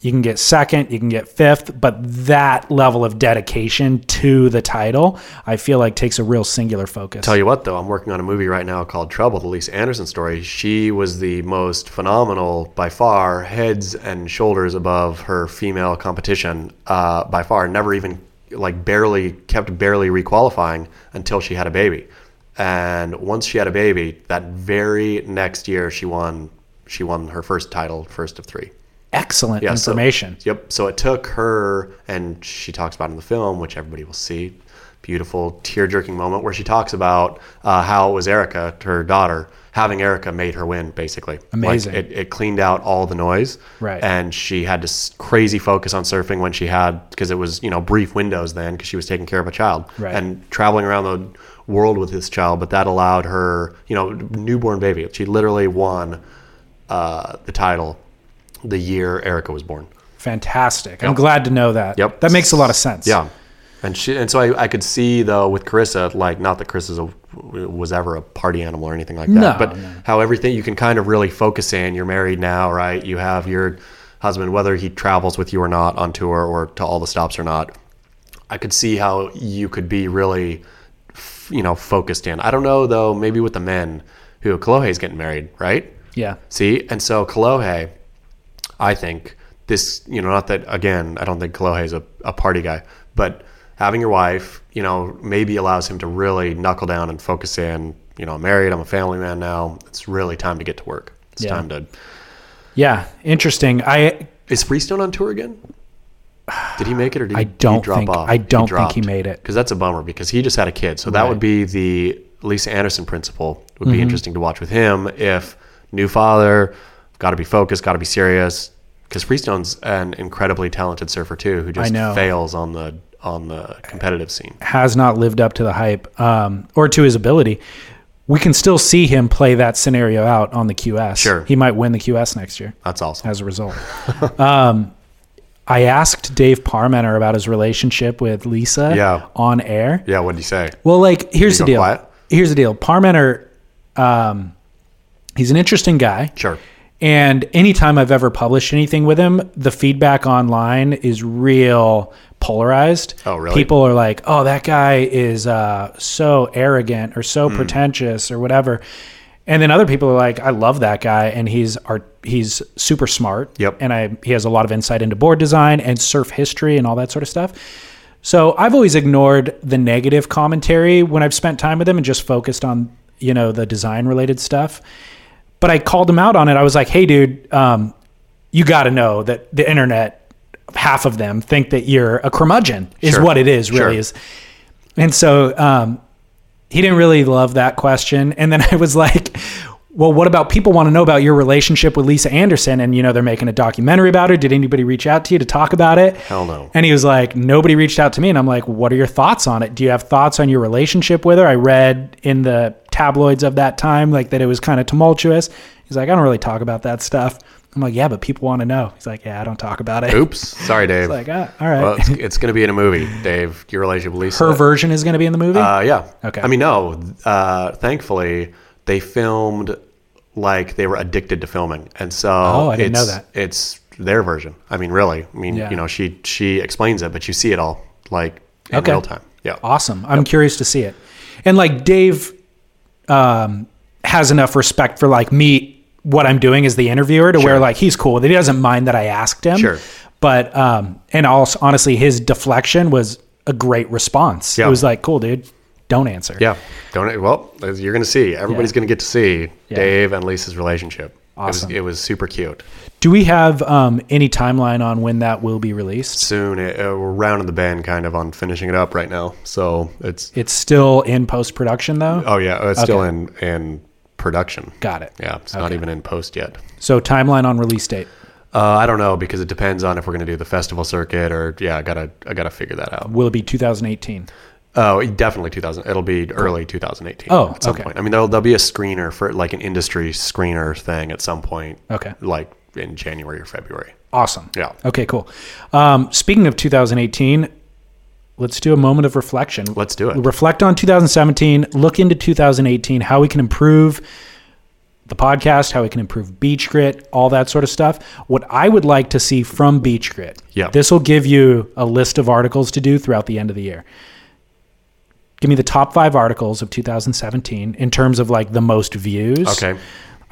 you can get second, you can get fifth, but that level of dedication to the title, I feel like takes a real singular focus. Tell you what, though, I'm working on a movie right now called Trouble, the Lisa Andersen story. She was the most phenomenal, by far, heads and shoulders above her female competition, uh, by far. Never even, like, barely, kept barely requalifying until she had a baby. And once she had a baby, that very next year, she won. She won her first title, first of three. Excellent Yeah, so- information. Yep. So it took her, and she talks about in the film, which everybody will see. beautiful tear jerking moment where she talks about uh, how it was Erica, her daughter, having Erica made her win. Basically, Amazing. Like, it, it cleaned out all the noise, Right. And she had to crazy focus on surfing when she had because it was you know brief windows then because she was taking care of a child Right. and traveling around the world with this child. But that allowed her, you know, newborn baby. She literally won uh, the title the year Erica was born. Fantastic. I'm glad to know that. Yep. That makes a lot of sense. Yeah, and she and so I, I could see though with Carissa, like not that Carissa's a, was ever a party animal or anything like that, No, but no. how everything you can kind of really focus in. You're married now, right? You have your husband, whether he travels with you or not on tour or to all the stops or not. I could see how you could be really, you know, focused in. I don't know though. Maybe with the men, who Kolohe's getting married, right? Yeah. See, and so Kalohe, I think this, you know, not that again, I don't think Kolohe is a, a party guy, but having your wife, you know, maybe allows him to really knuckle down and focus in. You know, I'm married, I'm a family man now. It's really time to get to work. It's Yeah. time to. Yeah. Interesting. I Is Freestone on tour again? Did he make it or did I he, don't he drop think- off? I don't think he made it. because that's a bummer because he just had a kid. So that Right. would be the Lisa Andersen principle. Would Mm-hmm. be interesting to watch with him if new father, got to be focused, got to be serious. Because Freestone's an incredibly talented surfer too, who just fails on the on the competitive scene. has not lived up to the hype um, or to his ability. We can still see him play that scenario out on the QS. Sure. He might win the QS next year That's awesome. as a result. um, I asked Dave Parmenter about his relationship with Lisa Yeah. on air. yeah, what did he say? Well, like, here's the deal. quiet? Here's the deal. Parmenter, um, he's an interesting guy. Sure. And anytime I've ever published anything with him, the feedback online is real polarized. Oh, really? People are like, "Oh, that guy is uh, so arrogant or so pretentious or whatever," and then other people are like, "I love that guy, and he's art, he's super smart. Yep. and I he has a lot of insight into board design and surf history and all that sort of stuff." So I've always ignored the negative commentary when I've spent time with him and just focused on you know the design related stuff but I called him out on it. I was like, "Hey, dude, um, you got to know that the internet, half of them think that you're a curmudgeon, is Sure. what it is, really Sure. is." And so um, he didn't really love that question. And then I was like, "Well, what about people want to know about your relationship with Lisa Andersen? And you know, they're making a documentary about her. Did anybody reach out to you to talk about it?" Hell no. And he was like, nobody reached out to me. And I'm like, what are your thoughts on it? Do you have thoughts on your relationship with her? I read in the tabloids of that time, like that it was kind of tumultuous. He's like, I don't really talk about that stuff. I'm like, yeah, but people want to know. He's like, yeah, I don't talk about it. Oops. Sorry, Dave. Like, ah, all right. well, it's, it's going to be in a movie, Dave. Your relationship with Lisa. Her version is going to be in the movie. Uh, yeah. Okay. I mean, no. Uh, thankfully, they filmed like they were addicted to filming, and so Oh, I didn't know it's, that. It's their version. I mean, really. I mean, Yeah. you know, she she explains it, but you see it all like in Okay. real time. Yeah. awesome. I'm curious to see it. And like Dave um, has enough respect for like me, what I'm doing as the interviewer to where like he's cool with it. He doesn't mind that I asked him. Sure. But um, and also honestly, his deflection was a great response. Yeah. It was like, cool, dude, don't answer. Yeah. Don't. Well, you're going to see. Everybody's Yeah. going to get to see Yeah. Dave and Lisa's relationship. Awesome. It was, it was super cute. Do we have um, any timeline on when that will be released? Soon, it, uh, we're rounding the bend, kind of on finishing it up right now. So it's. It's still in post production though. Oh yeah, it's still in in production. Got it. Yeah, it's not even in post yet. So timeline on release date. Uh, I don't know because it depends on if we're going to do the festival circuit or yeah, I gotta I gotta figure that out. Will it be 2018? Oh, definitely 2000. It'll be early 2018. Oh, at some okay. point. I mean, there'll there'll be a screener for like an industry screener thing at some point. Okay. Like in January or February. Awesome. Yeah. Okay, cool. Um, speaking of 2018, let's do a moment of reflection. Let's do it. Reflect on 2017, look into 2018, how we can improve the podcast, how we can improve Beach Grit, all that sort of stuff. What I would like to see from Beach Grit, Yeah. this will give you a list of articles to do throughout the end of the year. Give me the top five articles of 2017 in terms of like the most views. Okay.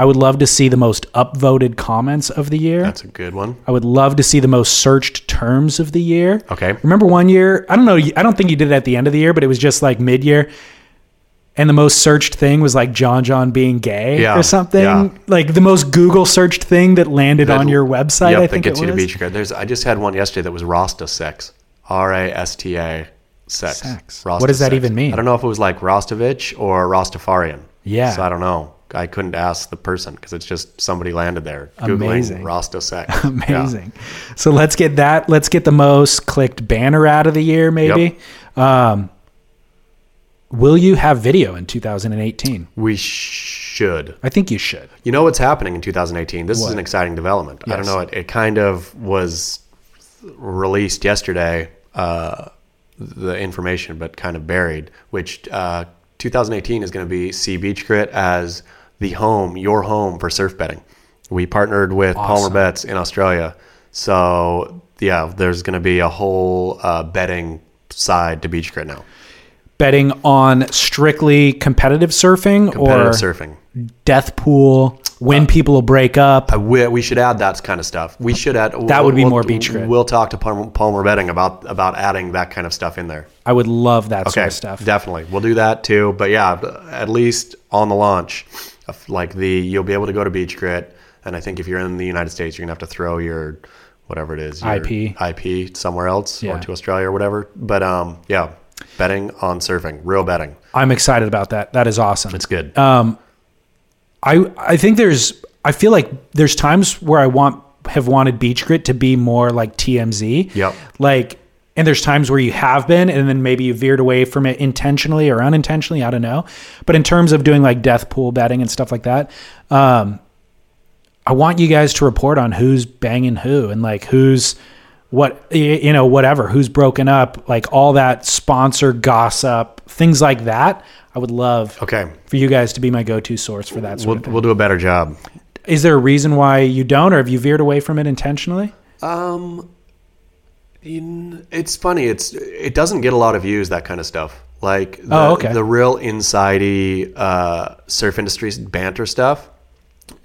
I would love to see the most upvoted comments of the year. That's a good one. I would love to see the most searched terms of the year. Okay. Remember one year? I don't know. I don't think you did it at the end of the year, but it was just like mid year. And the most searched thing was like John John being gay Yeah, or something. yeah. Like the most Google searched thing that landed That- on your website. Yep, I that think gets it you was. to beach. There's I just had one yesterday that was Rasta sex. R A S T A sex. Sex. Rasta What does that sex. even mean? I don't know if it was like Rastovich or Rastafarian. Yeah. So I don't know. I couldn't ask the person because it's just somebody landed there googling Amazing. Rasta sex. Yeah. Amazing. So let's get that. Let's get the most clicked banner out of the year, maybe. Um, will you have video in 2018? We should. I think you should. You know what's happening in 2018? This is an exciting development. I don't know. It, it kind of was released yesterday, uh, the information, but kind of buried, which uh, 2018 is going to be see Beach Grit as the home, your home for surf betting. We partnered with Palmer Bets in Australia. So, yeah, there's going to be a whole uh, betting side to Beach Grit now. Betting on strictly competitive surfing Competitive or surfing. death pool, when people will break up. I wi- we should add that kind of stuff. We should add That would be we'll- more beach grit. We'll talk to Palmer, Palmer Betting about about adding that kind of stuff in there. I would love that sort of stuff. definitely, we'll do that too. But yeah, at least on the launch, like the you'll be able to go to Beach Grit, and I think if you're in the United States, you're gonna have to throw your whatever it is your IP. IP somewhere else Yeah. or to Australia or whatever. But um, yeah, betting on surfing, real betting, I'm excited about that. That is awesome. it's good. I I think there's I feel like there's times where I want have wanted Beach Grit to be more like TMZ. Yep. Like and there's times where you have been and then maybe you veered away from it intentionally or unintentionally, I don't know. But in terms of doing like death pool betting and stuff like that, um I want you guys to report on who's banging who and like who's what you know whatever who's broken up like all that sponsor gossip things like that i would love okay, for you guys to be my go-to source for that sort we'll of thing. we'll do a better job. Is there a reason why you don't, or have you veered away from it intentionally? Um, in, it's funny. It's it doesn't get a lot of views that kind of stuff. Like the, Oh, okay. the real insidey uh, surf industry banter stuff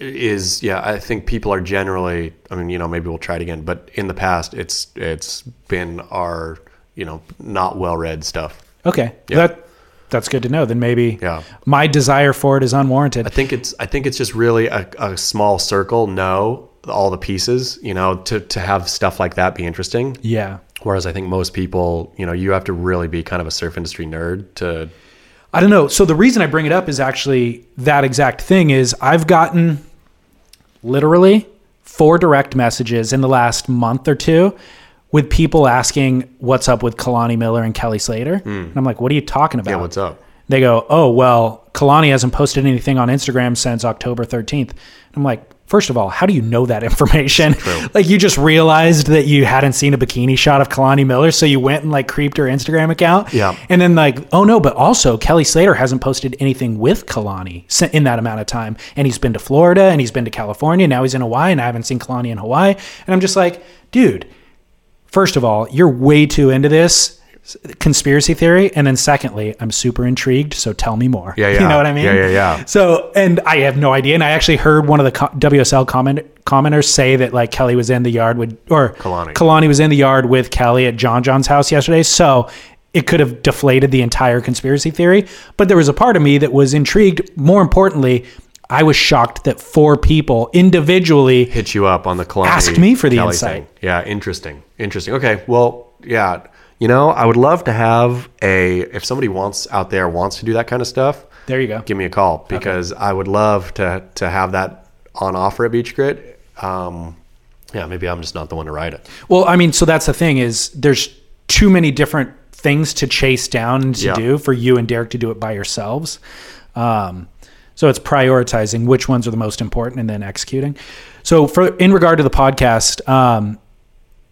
is yeah. I think people are generally. I mean, you know, maybe we'll try it again. But in the past, it's it's been our you know not well read stuff. Okay, Yeah. that that's good to know. Then maybe Yeah. my desire for it is unwarranted. I think it's I think it's just really a, a small circle know all the pieces. You know, to to have stuff like that be interesting. yeah, Whereas I think most people, you know, you have to really be kind of a surf industry nerd to. I don't know. So the reason I bring it up is actually that exact thing. Is I've gotten literally four direct messages in the last month or two with people asking what's up with Kalani Miller and Kelly Slater, hmm. and I'm like, what are you talking about? Yeah, what's up? they go, "Oh, well, Kalani hasn't posted anything on Instagram since October 13th." I'm like, first of all, how do you know that information? like you just realized that you hadn't seen a bikini shot of Kalani Miller, so you went and like creeped her Instagram account. Yeah. And then like, oh no, but also Kelly Slater hasn't posted anything with Kalani in that amount of time, and he's been to Florida and he's been to California. Now he's in Hawaii, and I haven't seen Kalani in Hawaii. And I'm just like, dude, first of all, you're way too into this conspiracy theory, and then secondly, I'm super intrigued. So tell me more. Yeah, yeah. You know what I mean? Yeah, yeah, yeah. So, and I have no idea. And I actually heard one of the WSL comment commenters say that like Kelly was in the yard with, or Kalani. Kalani was in the yard with Kelly at John John's house yesterday. So it could have deflated the entire conspiracy theory. But there was a part of me that was intrigued. More importantly, I was shocked that four people individually Hit you up on the Kalani Asked me for the Kelly insight. thing. Yeah, interesting. Interesting. Okay. Well, yeah. You know, I would love to have a if somebody wants out there wants to do that kind of stuff, There you go. give me a call because I would love to to have that on offer at Beach Grit. Um, yeah, maybe I'm just not the one to write it. Well, I mean, so that's the thing is there's too many different things to chase down and to Yeah. do for you and Derek to do it by yourselves. Um, so it's prioritizing which ones are the most important and then executing. So for in regard to the podcast, um,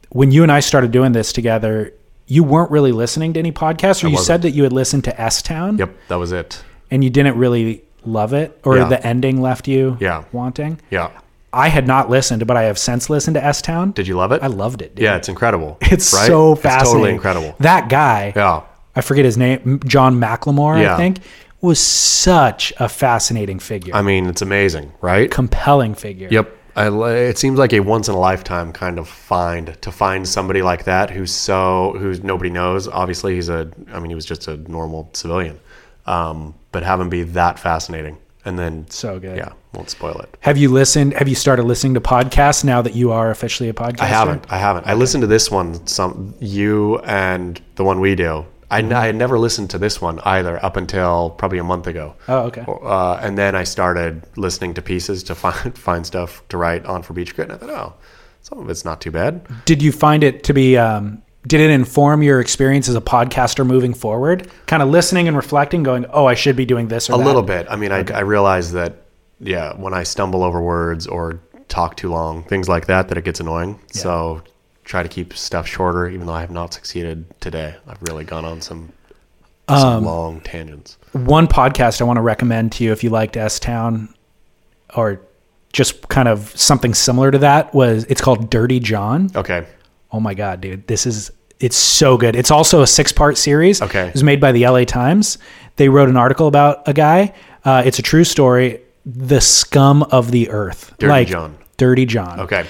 when you and I started doing this together, you weren't really listening to any podcasts, or you wasn't. said that you had listened to S Town, Yep, that was it. and you didn't really love it, or Yeah. the ending left you Yeah. wanting. Yeah. I had not listened, but I have since listened to S Town. Did you love it? I loved it. Dude. yeah, it's incredible. It's right? so It's fascinating. totally incredible. That guy, Yeah. I forget his name, John McLemore, I think, was such a fascinating figure, I mean, it's amazing, right? compelling figure. Yep. I, it seems like a once in a lifetime kind of find to find somebody like that who's so who's nobody knows. Obviously, he's a. I mean, he was just a normal civilian, um, but have him be that fascinating, and then So good. yeah, won't spoil it. Have you listened? Have you started listening to podcasts now that you are officially a podcaster? I haven't. I haven't. I listened to this one. Some you and the one we do. I, I had never listened to this one either up until probably a month ago. Oh, okay. Uh, and then I started listening to pieces to find find stuff to write on for Beach Grit, and I thought, oh, some of it's not too bad. Did you find it to be? Um, did it inform your experience as a podcaster moving forward? Kind of listening and reflecting, going, "Oh, I should be doing this or A that." little bit. I mean, I, I realize that, yeah, when I stumble over words or talk too long, things like that, that it gets annoying. So try to keep stuff shorter, even though I have not succeeded today. I've really gone on some, some long tangents. One podcast I want to recommend to you if you liked S Town, or just kind of something similar to that was it's called Dirty John. Okay. Oh my god, dude, this is it's so good. It's also a six part series. Okay. it was made by the L.A. Times. They wrote an article about a guy. Uh, it's a true story. The scum of the earth, Dirty John. Dirty John. Okay.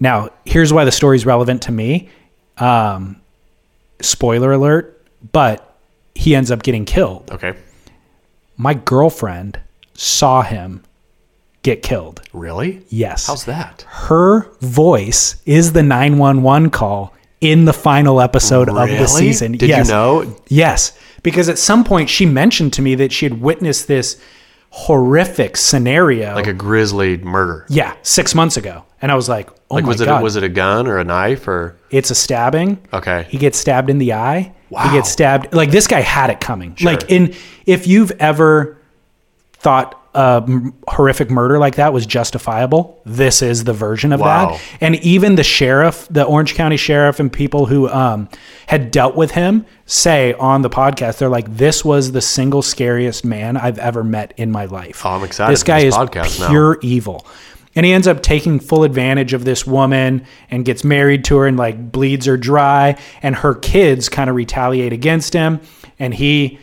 Now, here's why the story is relevant to me. Um, spoiler alert, but he ends up getting killed. Okay. My girlfriend saw him get killed. Really? Yes. How's that? Her voice is the 911 call in the final episode of the Really? season. Did yes. you know? Yes. Because at some point she mentioned to me that she had witnessed this horrific scenario. Like a grisly murder. yeah, six months ago. And I was like, oh Like my was it God. was it a gun or a knife or It's a stabbing. Okay. He gets stabbed in the eye. Wow. He gets stabbed. Like this guy had it coming. Like in if you've ever thought a m- horrific murder like that was justifiable, this is the version of Wow. that. And even the sheriff, the Orange County sheriff, and people who um, had dealt with him say on the podcast, they're like, "This was the single scariest man I've ever met in my life." Oh, I'm excited This guy this is podcast now. pure evil. And he ends up taking full advantage of this woman and gets married to her and like bleeds her dry. And her kids kind of retaliate against him. And he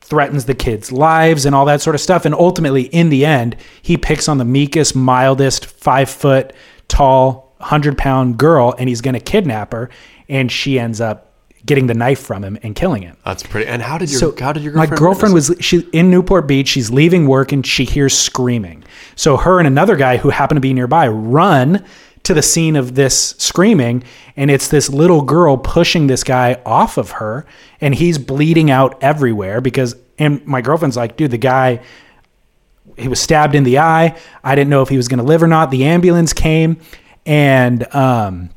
threatens the kids' lives and all that sort of stuff. And ultimately, in the end, he picks on the meekest, mildest, five foot tall, 100 pound girl and he's going to kidnap her. And she ends up getting the knife from him and killing him. that's pretty and how did your So how did your my girlfriend girlfriend was she in Newport Beach. She's leaving work and she hears screaming. So her and another guy who happened to be nearby run to the scene of this screaming, and it's this little girl pushing this guy off of her, and he's bleeding out everywhere because. And my girlfriend's like, dude, the guy he was stabbed in the eye. I didn't know if he was going to live or not. The ambulance came and um,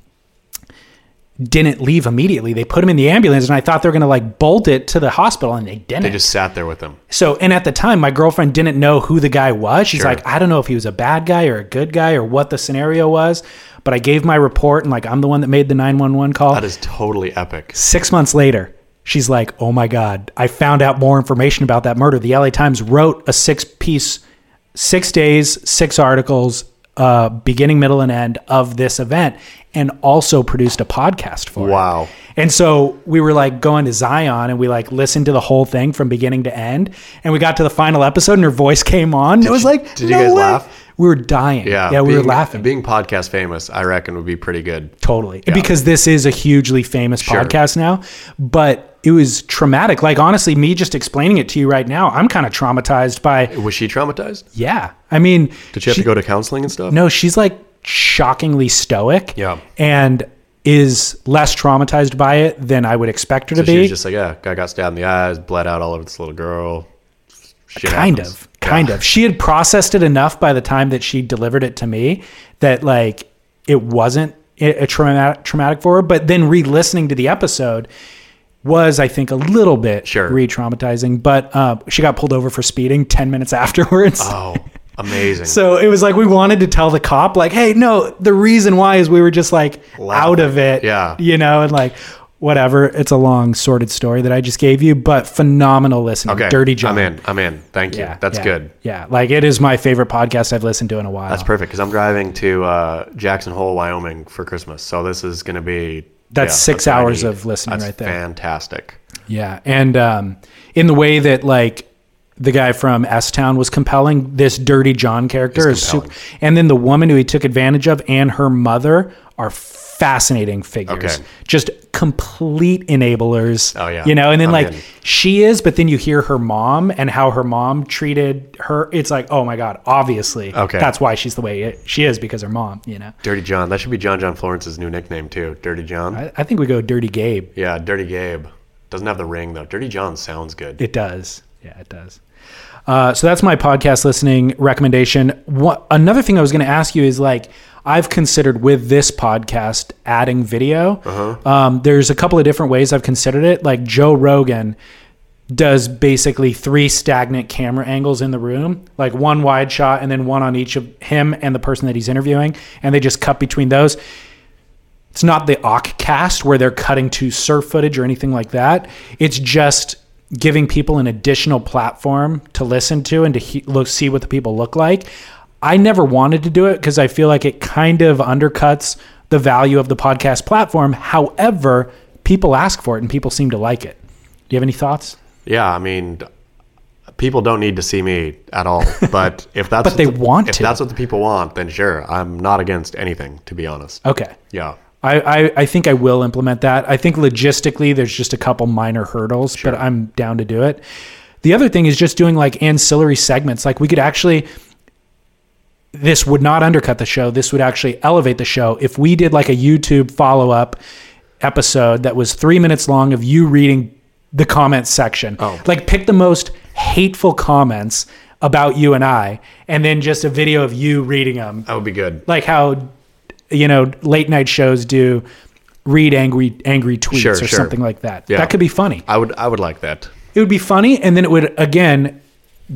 didn't leave immediately. They put him in the ambulance, and I thought they were going to like bolt it to the hospital, and they didn't. They just sat there with him. so, and at the time, my girlfriend didn't know who the guy was. She's Sure. like, I don't know if he was a bad guy or a good guy or what the scenario was. But I gave my report, and like, I'm the one that made the 911 call. That is totally epic. Six months later, she's like, "Oh my god, I found out more information about that murder." The LA Times wrote a six-piece, six days, six articles, uh, beginning, middle, and end of this event, and also produced a podcast for it. Wow. And so we were like going to Zion, and we like listened to the whole thing from beginning to end, and we got to the final episode, and her voice came on. it was you- like, did you guys way." laugh? We were dying. Yeah. yeah, we were laughing. Being podcast famous, I reckon would be pretty good. Totally. Because this is a hugely famous Sure. podcast now. But it was traumatic. Like, honestly, me just explaining it to you right now, I'm kind of traumatized by, Was she traumatized? yeah. I mean, Did she have to go to counseling and stuff? no, she's like shockingly stoic. Yeah. And is less traumatized by it than I would expect her So to she be. was just like, yeah, guy got stabbed in the eyes, bled out all over this little girl. Shit kind happens. of kind of she had processed it enough by the time that she delivered it to me that like it wasn't a traumatic traumatic for her but then re-listening to the episode was i think a little bit Sure. re-traumatizing but uh, she got pulled over for speeding 10 minutes afterwards Oh, amazing. so it was like we wanted to tell the cop like hey no the reason why is we were just like out of it Yeah. you know and like whatever it's a long sordid story that i just gave you but phenomenal listening okay. dirty john I'm in. I'm in. Thank you. That's yeah, good. Yeah, like it is my favorite podcast I've listened to in a while. That's perfect because I'm driving to uh, Jackson Hole, Wyoming for Christmas. So this is going to be. That's six what I hours of listening That's right there. Fantastic. Yeah, and um, in the way that like the guy from S Town was compelling, this Dirty John character is super. And then the woman who he took advantage of and her mother are fascinating figures. Okay. Just complete enablers. Oh, yeah. You know, and then I'm like in. she is, but then you hear her mom and how her mom treated her. It's like, oh my god, obviously, Okay. that's why she's the way it, she is because her mom. You know. Dirty John. That should be John John Florence's new nickname too. Dirty John. I, I think we go Dirty Gabe. yeah, Dirty Gabe. Doesn't have the ring though. Dirty John sounds good. It does. Yeah, it does. Uh, so that's my podcast listening recommendation. What, another thing I was going to ask you is like, I've considered with this podcast adding video. Um, there's a couple of different ways I've considered it. Like Joe Rogan does basically three stagnant camera angles in the room, like one wide shot and then one on each of him and the person that he's interviewing, and they just cut between those. It's not the Ock cast where they're cutting to surf footage or anything like that. It's just giving people an additional platform to listen to and to he- look see what the people look like. I never wanted to do it because I feel like it kind of undercuts the value of the podcast platform. However, people ask for it and people seem to like it. Do you have any thoughts? Yeah, I mean, people don't need to see me at all. But if that's But they the- want if to. that's what the people want, then sure, I'm not against anything to be honest. Okay. Yeah, I, I, I think I will implement that. I think logistically, there's just a couple minor hurdles, but I'm down to do it. The other thing is just doing like ancillary segments. Like we could actually, this would not undercut the show. This would actually elevate the show if we did like a YouTube follow up episode that was three minutes long of you reading the comments section. Oh. Like pick the most hateful comments about you and I, and then just a video of you reading them that would be good. like how you know late night shows do read angry angry tweets Sure, or sure. something like that Yeah. that could be funny I would I would like that. it would be funny and then it would again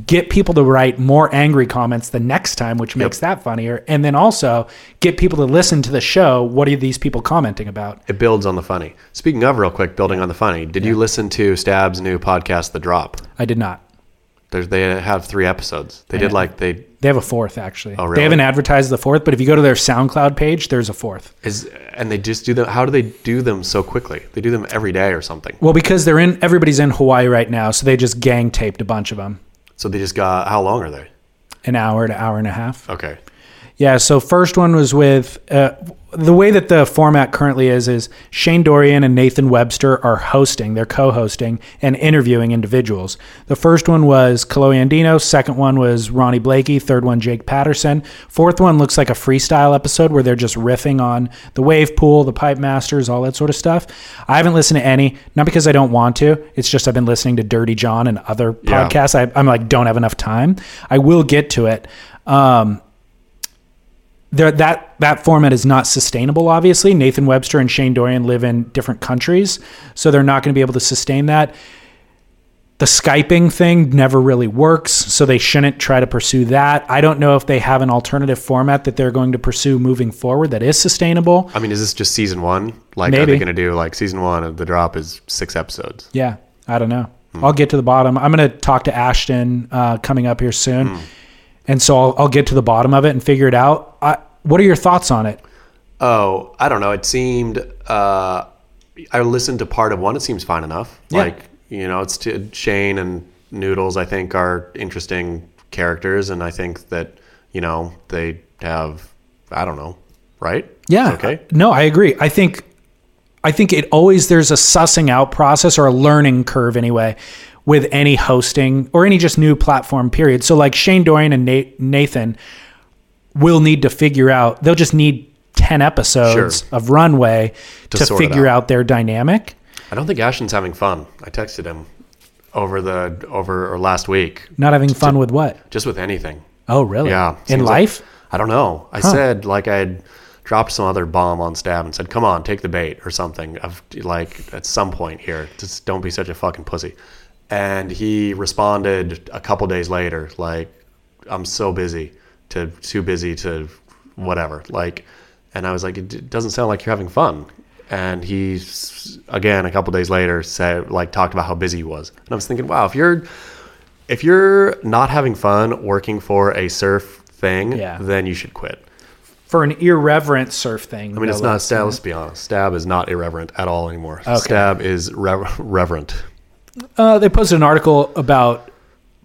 get people to write more angry comments the next time which makes that funnier and then also get people to listen to the show what are these people commenting about It builds on the funny. Speaking of real quick, building on the funny, did you listen to Stab's new podcast, The Drop? i did not There's, they have three episodes. They did like they they have a fourth actually Oh, really? they haven't advertised the fourth but if you go to their soundcloud page there's a fourth is and they just do them. How do they do them so quickly? They do them every day or something. well because they're in everybody's in hawaii right now so they just gang taped a bunch of them So they just got how long are they? an hour to hour and a half Okay. Yeah, so first one was with uh, the way that the format currently is is Shane Dorian and Nathan Webster are hosting, they're co-hosting and interviewing individuals. The first one was Kolohe Andino, second one was Ronnie Blakey, third one Jake Patterson. Fourth one looks like a freestyle episode where they're just riffing on the wave pool, the pipe masters, all that sort of stuff. I haven't listened to any, not because I don't want to, it's just I've been listening to Dirty John and other Yeah. podcasts. I, I'm like don't have enough time. I will get to it. Um, there that that format is not sustainable obviously. Nathan webster and shane dorian live in different countries so they're not going to be able to sustain that. The skyping thing never really works so they shouldn't try to pursue that. I don't know if they have an alternative format that they're going to pursue moving forward that is sustainable. I mean, is this just season one? Like, are they going to do like season one of the drop is six episodes? yeah i don't know. I'll get to the bottom. I'm going to talk to ashton uh, coming up here soon and so I'll, I'll get to the bottom of it and figure it out I, what are your thoughts on it Oh, I don't know. It seemed. Uh, I listened to part of one. It seems fine enough. Yeah. Like you know, it's t- Shane and Noodles. I think are interesting characters, and I think that you know they have. I don't know. Right? Yeah. Okay. No, I agree. I think I think it always there's a sussing out process or a learning curve anyway with any hosting or any just new platform period. So like Shane Dorian and Nathan will need to figure out they'll just need 10 episodes Sure. of runway to, To figure out. out their dynamic. I don't think Ashton's having fun. I texted him over the over or last week, Not having fun with what? just with anything. Oh, really? Yeah. In seems like- life? I don't know. I said like I'd dropped some other bomb on Stab and said, "Come on, take the bait" or something. Of like at some point here, just don't be such a fucking pussy. And he responded a couple days later, like, "I'm so busy to too busy to whatever." Like, and I was like, "It doesn't sound like you're having fun." And he again a couple days later said like talked about how busy he was. And I was thinking, wow, if you're if you're not having fun working for a surf thing, Yeah. then you should quit. For an irreverent surf thing. I mean, it's not Stab. Let's be honest. Stab is not irreverent at all anymore. Stab is rev- reverent. Uh, they posted an article about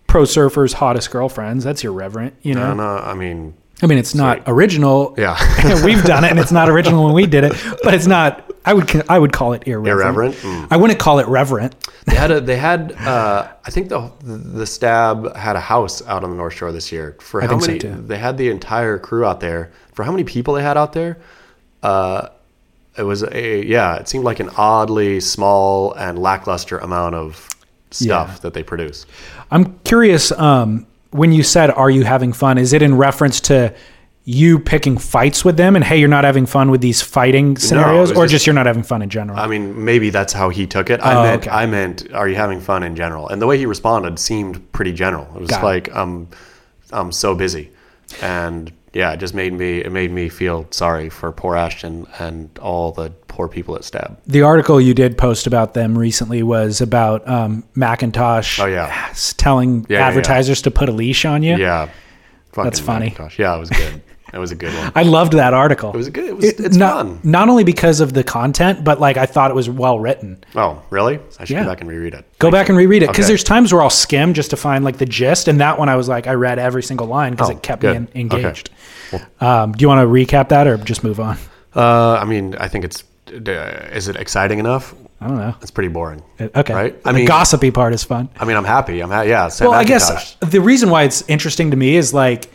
pro surfers' hottest girlfriends. That's irreverent, you know. No, no. I mean, I mean, it's not original. yeah, We've done it, and it's not original when we did it, but it's not. I would I would call it irreverent. irreverent. Mm. I wouldn't call it reverent. They had a. They had. Uh, I think the the Stab had a house out on the North Shore this year. For how think so, many? too. They had the entire crew out there. For how many people they had out there? Uh, it was a yeah. It seemed like an oddly small and lackluster amount of stuff Yeah. that they produce. I'm curious. Um, when you said, "Are you having fun?" Is it in reference to you picking fights with them, and hey, you're not having fun with these fighting scenarios, was or just- just, you're not having fun in general? I mean, maybe that's how he took it. I Oh, meant, okay. I meant, are you having fun in general? And the way he responded seemed pretty general. It was Got it. like, I'm, I'm so busy, and yeah, it just made me, it made me feel sorry for poor Ashton and all the poor people at Stab. the article you did post about them recently was about um, McIntosh. Oh, yeah. telling Yeah, yeah, yeah. advertisers to put a leash on you. Yeah, Fucking That's funny. Gosh, yeah, it was good. It was a good one. I loved that article. It was good. It was, it's not, fun. not only because of the content, but like I thought it was well written. Oh, really? I should Yeah. go back and reread it. Go back and reread it because Okay. there's times where I'll skim just to find like the gist, and that one I was like I read every single line because Oh, it kept good. me in, Okay. engaged. Um, do you want to recap that or just move on? Uh, I mean, I think it's. Uh, is it exciting enough? I don't know. It's pretty boring. Okay, Right? The I mean- gossipy part is fun. I mean, I'm happy. I'm ha- yeah. Sam Well, I guess the reason why it's interesting to me is like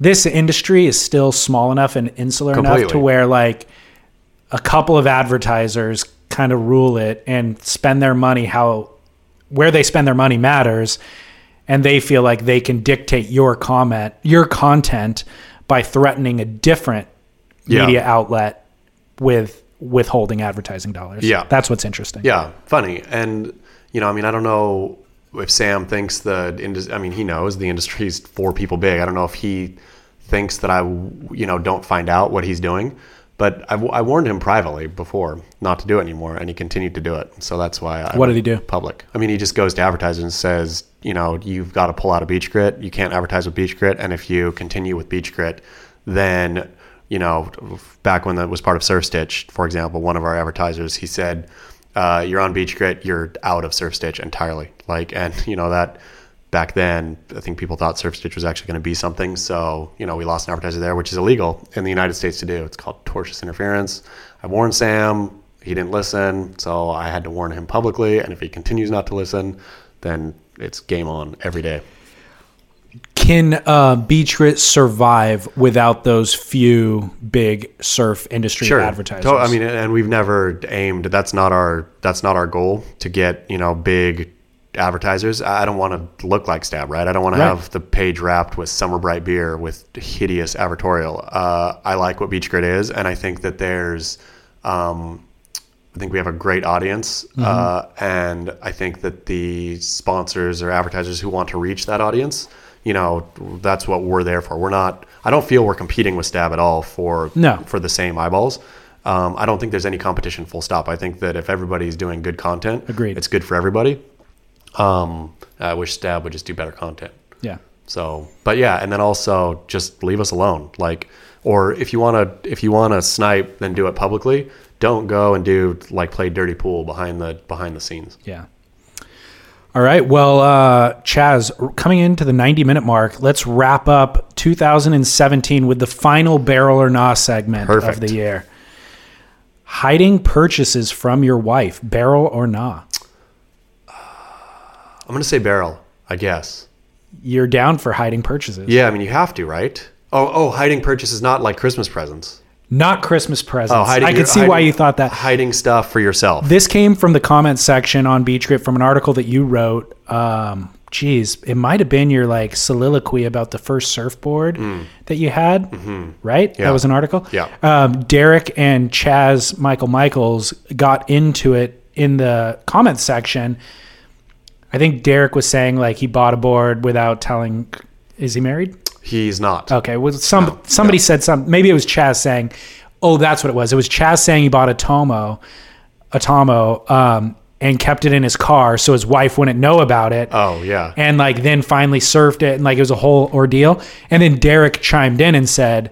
this industry is still small enough and insular enough to where like a couple of advertisers kind of rule it and spend their money how where they spend their money matters and they feel like they can dictate your comment your content by threatening a different Yeah. media outlet with withholding advertising dollars. Yeah. That's what's interesting. Yeah, funny. And you know, I mean, I don't know if Sam thinks the. I mean, he knows the industry's four people big. I don't know if he thinks that I, you know, don't find out what he's doing. But I, I warned him privately before not to do it anymore, and he continued to do it. So that's why. I What did he do? Public. I mean, he just goes to advertisers and says, you know, you've got to pull out of Beach Grit. You can't advertise with Beach Grit, and if you continue with Beach Grit, then you know, back when that was part of Surf Stitch, for example, one of our advertisers, he said, uh, "You're on Beach Grit, you're out of Surf Stitch entirely." Like, and you know that back then, I think people thought Surf Stitch was actually going to be something. So, you know, we lost an advertiser there, which is illegal in the United States to do. It's called tortious interference. I warned Sam, he didn't listen, so I had to warn him publicly. And if he continues not to listen, then it's game on every day. Can uh, Beach survive without those few big surf industry advertisers? To- I mean, and we've never aimed. That's not our. That's not our goal to get you know big advertisers. I don't want to look like Stab, right? I don't want to Right. have the page wrapped with Summer Bright beer with hideous advertorial. Uh, I like what Beach Grit is, and I think that there's. Um, I think we have a great audience, uh, and I think that the sponsors or advertisers who want to reach that audience, you know, that's what we're there for. We're not. I don't feel we're competing with Stab at all for No. for the same eyeballs. Um, I don't think there's any competition. Full stop. I think that if everybody's doing good content, Agreed. it's good for everybody. Um, I wish Stab would just do better content. yeah. So, but yeah, and then also just leave us alone. Like, or if you want to, if you want to snipe, then do it publicly. Don't go and do like play dirty pool behind the behind the scenes. Yeah. All right. Well, uh, Chas, coming into the 90 minute mark, let's wrap up 2017 with the final barrel or nah segment of the year. Hiding purchases from your wife, barrel or nah? I'm gonna say barrel, I guess. You're down for hiding purchases. Yeah, I mean you have to, right? Oh, oh, hiding purchases not like Christmas presents. Not Christmas presents. Oh, hiding. I could see why you thought that. Hiding stuff for yourself. This came from the comments section on Beach Grit from an article that you wrote. Um, geez, it might have been your like soliloquy about the first surfboard that you had, right? Yeah. That was an article. Yeah. Um, Derek and Chaz Michael Michaels got into it in the comments section. I think Derek was saying like he bought a board without telling. Is he married? He's not. Okay. Well, some No, somebody no. said something. Maybe it was Chaz saying, "Oh, that's what it was." It was Chaz saying he bought a Tomo, a Tomo, um, and kept it in his car so his wife wouldn't know about it. Oh yeah. And like then finally surfed it, and like it was a whole ordeal. And then Derek chimed in and said.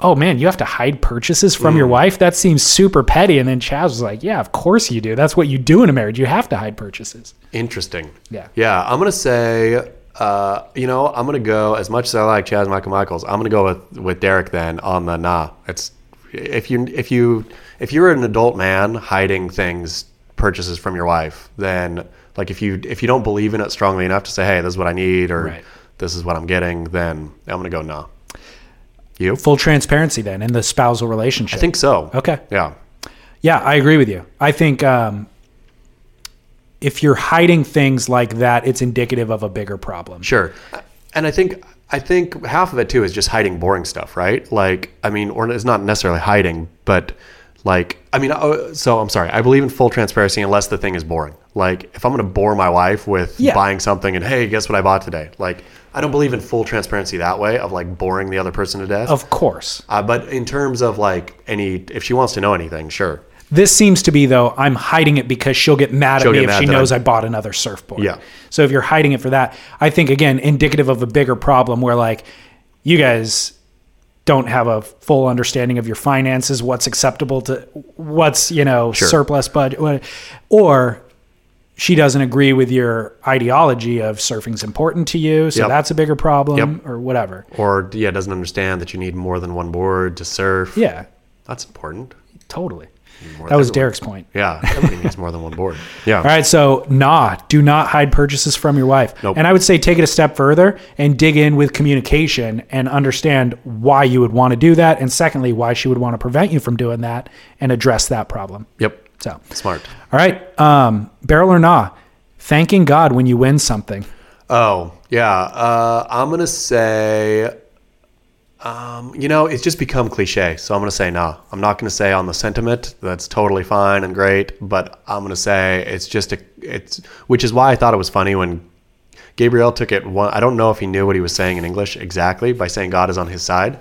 Oh man, you have to hide purchases from Mm. your wife? That seems super petty. And then Chaz was like, Yeah, of course you do. That's what you do in a marriage. You have to hide purchases. Interesting. Yeah. Yeah. I'm gonna say, uh, you know, I'm gonna go as much as I like Chaz Michael Michaels. I'm gonna go with with Derek then on the nah. It's if you if you if you're an adult man hiding things purchases from your wife, then like if you if you don't believe in it strongly enough to say, hey, this is what I need or Right. this is what I'm getting, then I'm gonna go nah. You? Full transparency then in the spousal relationship. I think so. Okay. Yeah. Yeah, I agree with you. I think um, if you're hiding things like that, it's indicative of a bigger problem. Sure. And I think I think half of it too is just hiding boring stuff, right? Like, I mean, or it's not necessarily hiding, but like, I mean, uh, so I'm sorry. I believe in full transparency unless the thing is boring. Like, if I'm going to bore my wife with Yeah. buying something and hey, guess what I bought today? Like, I don't believe in full transparency that way of like boring the other person to death. Of course. Uh, but in terms of like any, if she wants to know anything, sure. This seems to be though I'm hiding it because she'll get mad She'll at me get if mad she that knows I bought another surfboard. Yeah. So if you're hiding it for that, I think again indicative of a bigger problem where like you guys don't have a full understanding of your finances, what's acceptable to what's, you know, Sure. surplus budget what- or she doesn't agree with your ideology of surfing's important to you, so Yep. that's a bigger problem Yep. or whatever. Or yeah, doesn't understand that you need more than one board to surf. Yeah, That's important. totally. That was. Derek's point. Yeah, everybody needs more than one board. Yeah. All right, so nah, do not hide purchases from your wife. Nope. And I would say take it a step further and dig in with communication and understand why you would want to do that. And secondly, why she would want to prevent you from doing that and address that problem. Yep. So, Smart. all right, um, barrel or nah, thanking God when you win something. Oh, yeah. Uh, I'm going to say, um, you know, it's just become cliche. So I'm going to say nah. I'm not going to say on the sentiment. That's totally fine and great. But I'm going to say it's just a, it's, which is why I thought it was funny when Gabriel took it one. I don't know if he knew what he was saying in English exactly by saying God is on his side.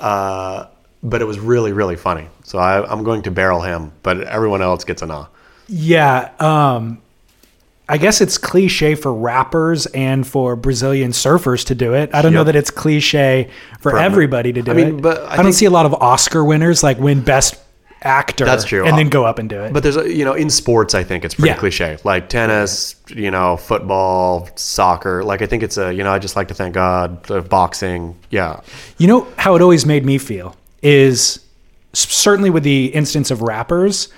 Uh, but it was really, really funny. So I, I'm going to barrel him, but everyone else gets a nah. Yeah, um, I guess it's cliche for rappers and for Brazilian surfers to do it. I don't know that it's cliche for For- everybody to do I mean, it. but I I, don't see a lot of Oscar winners like win best actor. That's true. and then go up and do it. But there's a, you know, in sports, I think it's pretty Yeah. cliche. Like tennis, you know, football, soccer. Like I think it's a, you know, I just like to thank God. The boxing, yeah, You know how it always made me feel is certainly with the instance of rappers,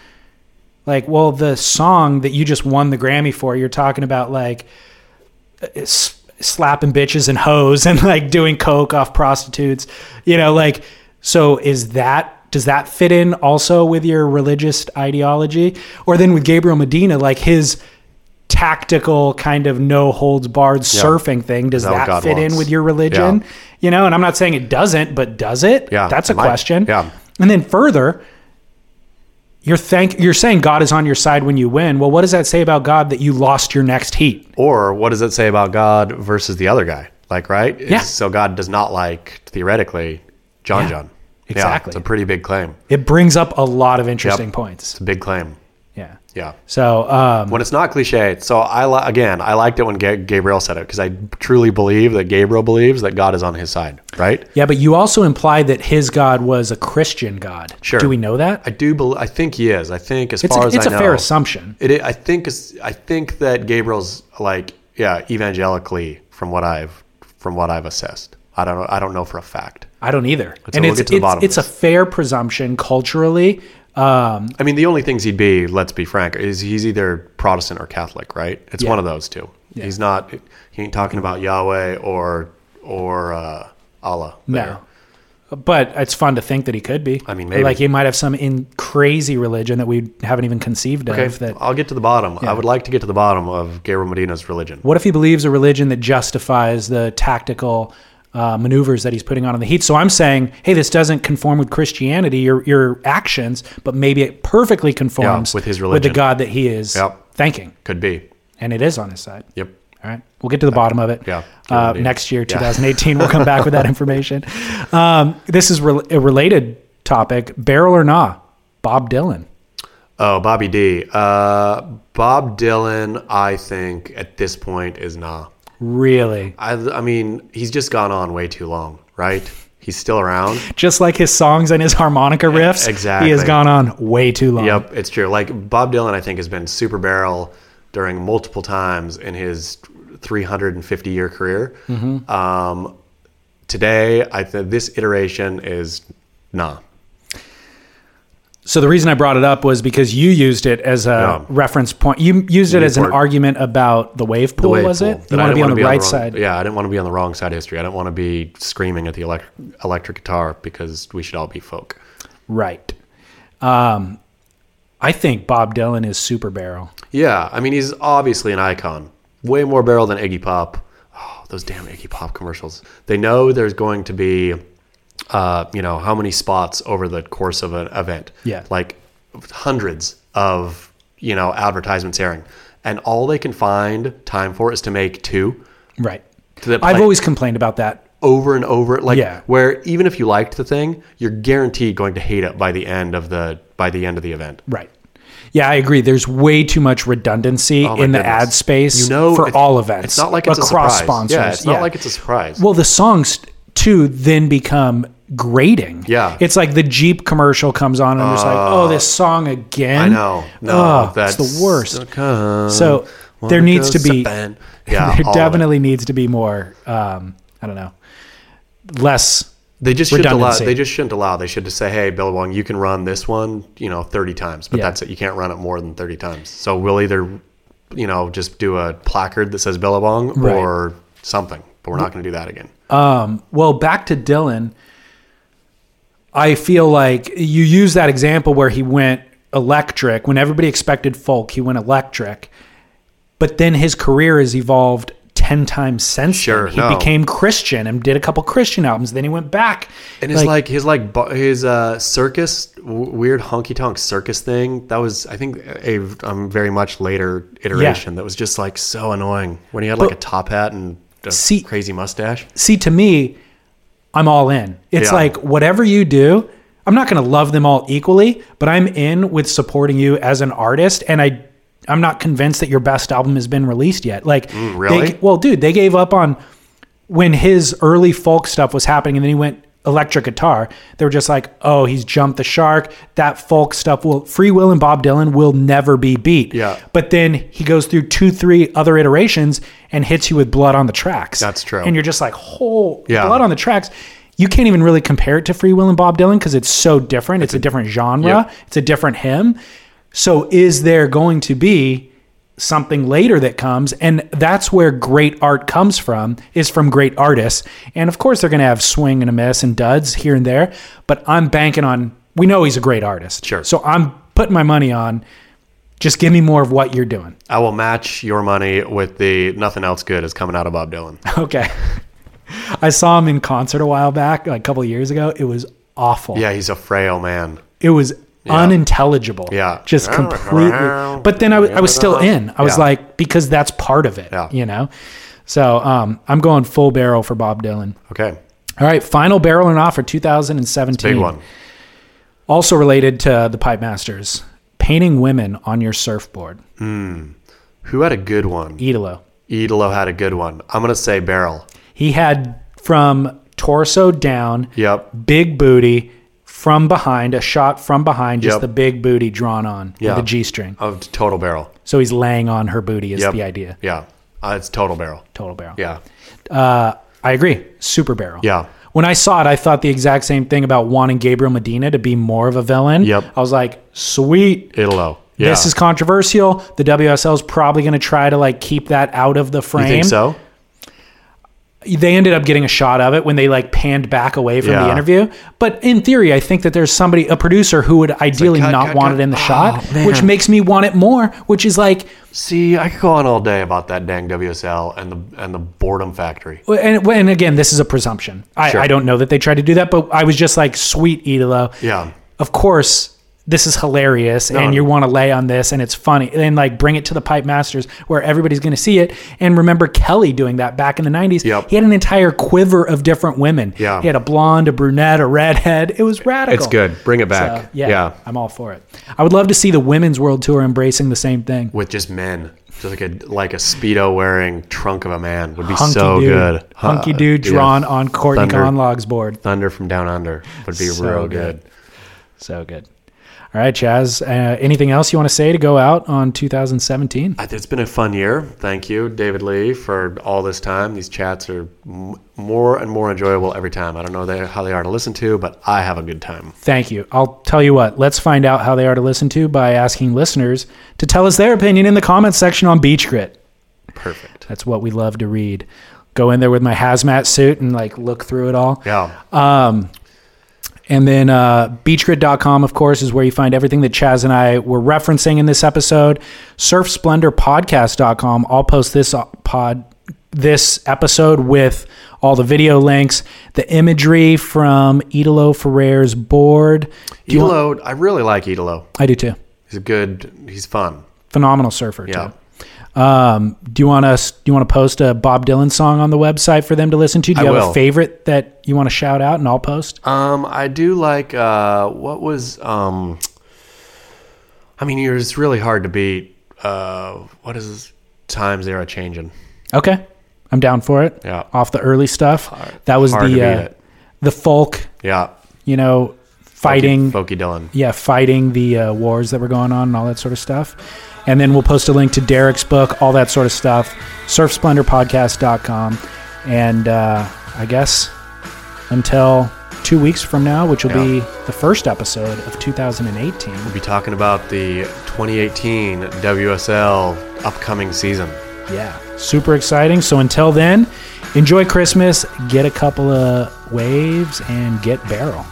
like, well, the song that you just won the Grammy for, you're talking about like uh, slapping bitches and hoes and like doing coke off prostitutes, you know, like, so is that. Does that fit in also with your religious ideology? Or then with Gabriel Medina, like his tactical kind of no holds barred surfing thing, does that that fit in with your religion? Yeah. You know, and I'm not saying it doesn't, but does it? Yeah, That's a might. question. Yeah. And then further, you're thank you're saying God is on your side when you win. Well, what does that say about God that you lost your next heat? Or what does it say about God versus the other guy? Like, right? It's- Yeah. So God does not like theoretically John Yeah, John. exactly. Yeah, it's a pretty big claim. It brings up a lot of interesting points. It's a big claim. Yeah. Yeah. So, um, When it's not cliche, so I li- again, I liked it when Ga- Gabriel said it because I truly believe that Gabriel believes that God is on his side, right? yeah, but you also implied that his God was a Christian God. Sure. Do we know that? I do. Bel I think he is. I think as It's far a, as it's I a know, fair assumption. It, is- I think I think that Gabriel's like yeah evangelically from what I've from what I've assessed. I don't know. I don't know for a fact. I don't either. So and we'll it's get to the it's, it's a fair presumption culturally. Um, I mean, the only things he'd be, let's be frank, is he's either Protestant or Catholic, right? It's Yeah. one of those two. He's not. He ain't talking about Yahweh or or uh, Allah. there. No. But it's fun to think that he could be. I mean, maybe. Like he might have some in crazy religion that we haven't even conceived Okay, of. That I'll get to the bottom. I would like to get to the bottom of Gabriel Medina's religion. what if he believes a religion that justifies the tactical uh, maneuvers that he's putting on in the heat? So I'm saying, hey, this doesn't conform with Christianity, your your actions, but maybe it perfectly conforms with his religion, with the God that he is Yep. thanking, Could be. and it is on his side. Yep. All right. We'll get to the bottom of it. Yeah. Uh, next year, Yeah. 2018, we'll come back with that information. Um, this is rel a related topic barrel or nah? Bob Dylan. Oh, Bobby D. Uh, Bob Dylan, I think at this point is nah. Really? I, I mean, he's just gone on way too long, right? He's still around. Just like his songs and his harmonica riffs, Exactly. He has gone on way too long. Yep, it's true. Like Bob Dylan, I think has been super barrel during multiple times in his 350 year career. Mm-hmm. Um, today, I think this iteration is nah. So the reason I brought it up was because you used it as a Yeah. reference point. You used it as an argument about the wave pool, wave was pool. it? You want to be on the right wrong- side. Yeah, I didn't want to be on the wrong side of history. I didn't want to be screaming at the electric electric guitar because we should all be folk. Right. Um, I think Bob Dylan is super barrel. Yeah, I mean he's obviously an icon. Way more barrel than Iggy Pop. Oh, those damn Iggy Pop commercials. They know there's going to be, uh, you know, how many spots over the course of an event. Yeah. like hundreds of you know advertisements airing, and all they can find time for is to make two Right. To the I've play- always complained about that. over and over. Like Yeah. where even if you liked the thing, you're guaranteed going to hate it by the end of the by the end of the event. Right. Yeah, I agree. There's way too much redundancy Oh in the goodness. ad space You know, for all events. It's not like it's across a surprise. sponsors. Yeah, it's not like it's a surprise. Well, the songs too then become grating. Yeah. It's like the Jeep commercial comes on and I'm like, oh, this song again. I know. No, oh, that's it's the worst. So there needs to be. Yeah, there all of it. definitely needs to be more um, I don't know. Less They just shouldn't allow. They just shouldn't allow. They should just say, "Hey, Billabong, you can run this one, you know, thirty times, but Yeah. that's it. You can't run it more than thirty times." So we'll either, you know, just do a placard that says Billabong Right. or something. But we're not going to do that again. Um, well, back to Dylan. I feel like you use that example where he went electric when everybody expected folk, he went electric. But then his career has evolved 10 times since Sure, then. He no. became Christian and did a couple Christian albums. Then he went back. And his like, his like his uh, circus w- weird honky tonk circus thing that was I think a um, very much later iteration that was just like so annoying when he had like But- a top hat and See- crazy mustache. see to me i'm all in it's Yeah. like whatever you do i'm not going to love them all equally but i'm in with supporting you as an artist and i i'm not convinced that your best album has been released yet like Mm, really? they, well dude they gave up on when his early folk stuff was happening and then he went electric guitar they were just like oh he's jumped the shark that folk stuff will freewheelin' bob dylan will never be beat Yeah. but then he goes through two three other iterations and hits you with blood on the tracks That's true. and you're just like whole Yeah. blood on the tracks you can't even really compare it to freewheelin' bob dylan because it's so different it's a, different genre Yep. it's a different hymn so is there going to be something later that comes and that's where great art comes from is from great artists and of course they're going to have swing and a miss and duds here and there but i'm banking on we know he's a great artist Sure. so i'm putting my money on just give me more of what you're doing I will match your money with the nothing else good is coming out of Bob Dylan. okay i saw him in concert a while back like a couple of years ago it was awful Yeah, he's a frail man. it was unintelligible Yeah. just completely but then I was still in i was Yeah. like because that's part of it Yeah. you know so um, i'm going full barrel for bob dylan Okay, all right final barrel and not for 2017 big one. also related to the pipe masters painting women on your surfboard Who had a good one? italo Italo had a good one. I'm gonna say Barrel. he had from torso down Yep. big booty from behind a shot from behind just Yep. the big booty drawn on Yeah. with a g-string Of total barrel. so he's laying on her booty is Yep. the idea Yeah. Uh, it's total barrel. total barrel Yeah. Uh, I agree. Super barrel. Yeah. When I saw it, I thought the exact same thing about wanting Gabriel Medina to be more of a villain. Yep. I was like, sweet. Italo. Yeah. This is controversial. The WSL is probably going to try to like keep that out of the you frame. think so? They ended up getting a shot of it when they like panned back away from the interview. But in theory, I think that there's somebody, a producer, who would ideally cut, not cut, want cut. it in the Oh, shot, man. which makes me want it more. Which is like, See, I could go on all day about that dang WSL and the and the boredom factory. and, and again, this is a presumption. I, Sure. I don't know that they tried to do that, but I was just like, sweet Italo. Yeah. of course this is hilarious and you want to lay on this and it's funny and like bring it to the pipe masters where everybody's going to see it and remember kelly doing that back in the 90s Yep. he had an entire quiver of different women Yeah. he had a blonde a brunette a redhead it was radical It's good. Bring it back. So, yeah, yeah. i'm all for it i would love to see the women's world tour embracing the same thing With just men. Just like a like a speedo wearing trunk of a man would be hunky so dude good. hunky dude Yeah. drawn on courtney Thunder. conlogue's board Thunder from down under would be So real good. good. so good all right chas uh, anything else you want to say to go out on 2017 It's been a fun year. Thank you, David Lee, for all this time. These chats are m- more and more enjoyable every time. I don't know they, how they are to listen to, but I have a good time. Thank you. I'll tell you what, let's find out how they are to listen to by asking listeners to tell us their opinion in the comments section on Beach Grit. Perfect. That's what we love to read. Go in there with my hazmat suit and like look through it all. Yeah. And then uh, beachgrit.com, of course, is where you find everything that Chas and I were referencing in this episode. Surfsplendorpodcast.com. I'll post this uh, pod, this episode with all the video links, the imagery from Italo Ferreira's board. Do you want- Italo, I really like Italo. I do too. He's a good. He's fun. Phenomenal surfer Yeah. too. Um, do you want us? Do you want to post a Bob Dylan song on the website for them to listen to? Do you I have will. a favorite that you want to shout out, and I'll post? Um, I do like. Uh, what was um. I mean, it's really hard to beat. Uh, what is this? Times they are changing. Okay, I'm down for it. Yeah. off the early stuff. that was hard the uh, the folk, Yeah. you know, fighting. Folky, Folky Dylan. yeah, fighting the uh, wars that were going on and all that sort of stuff. And then we'll post a link to Derek's book, all that sort of stuff, surfsplendorpodcast.com. And uh, I guess until two weeks from now, which will be the first episode of 2018. We'll be talking about the 2018 WSL upcoming season. Yeah, super exciting. So until then, enjoy Christmas, get a couple of waves, and get barrel.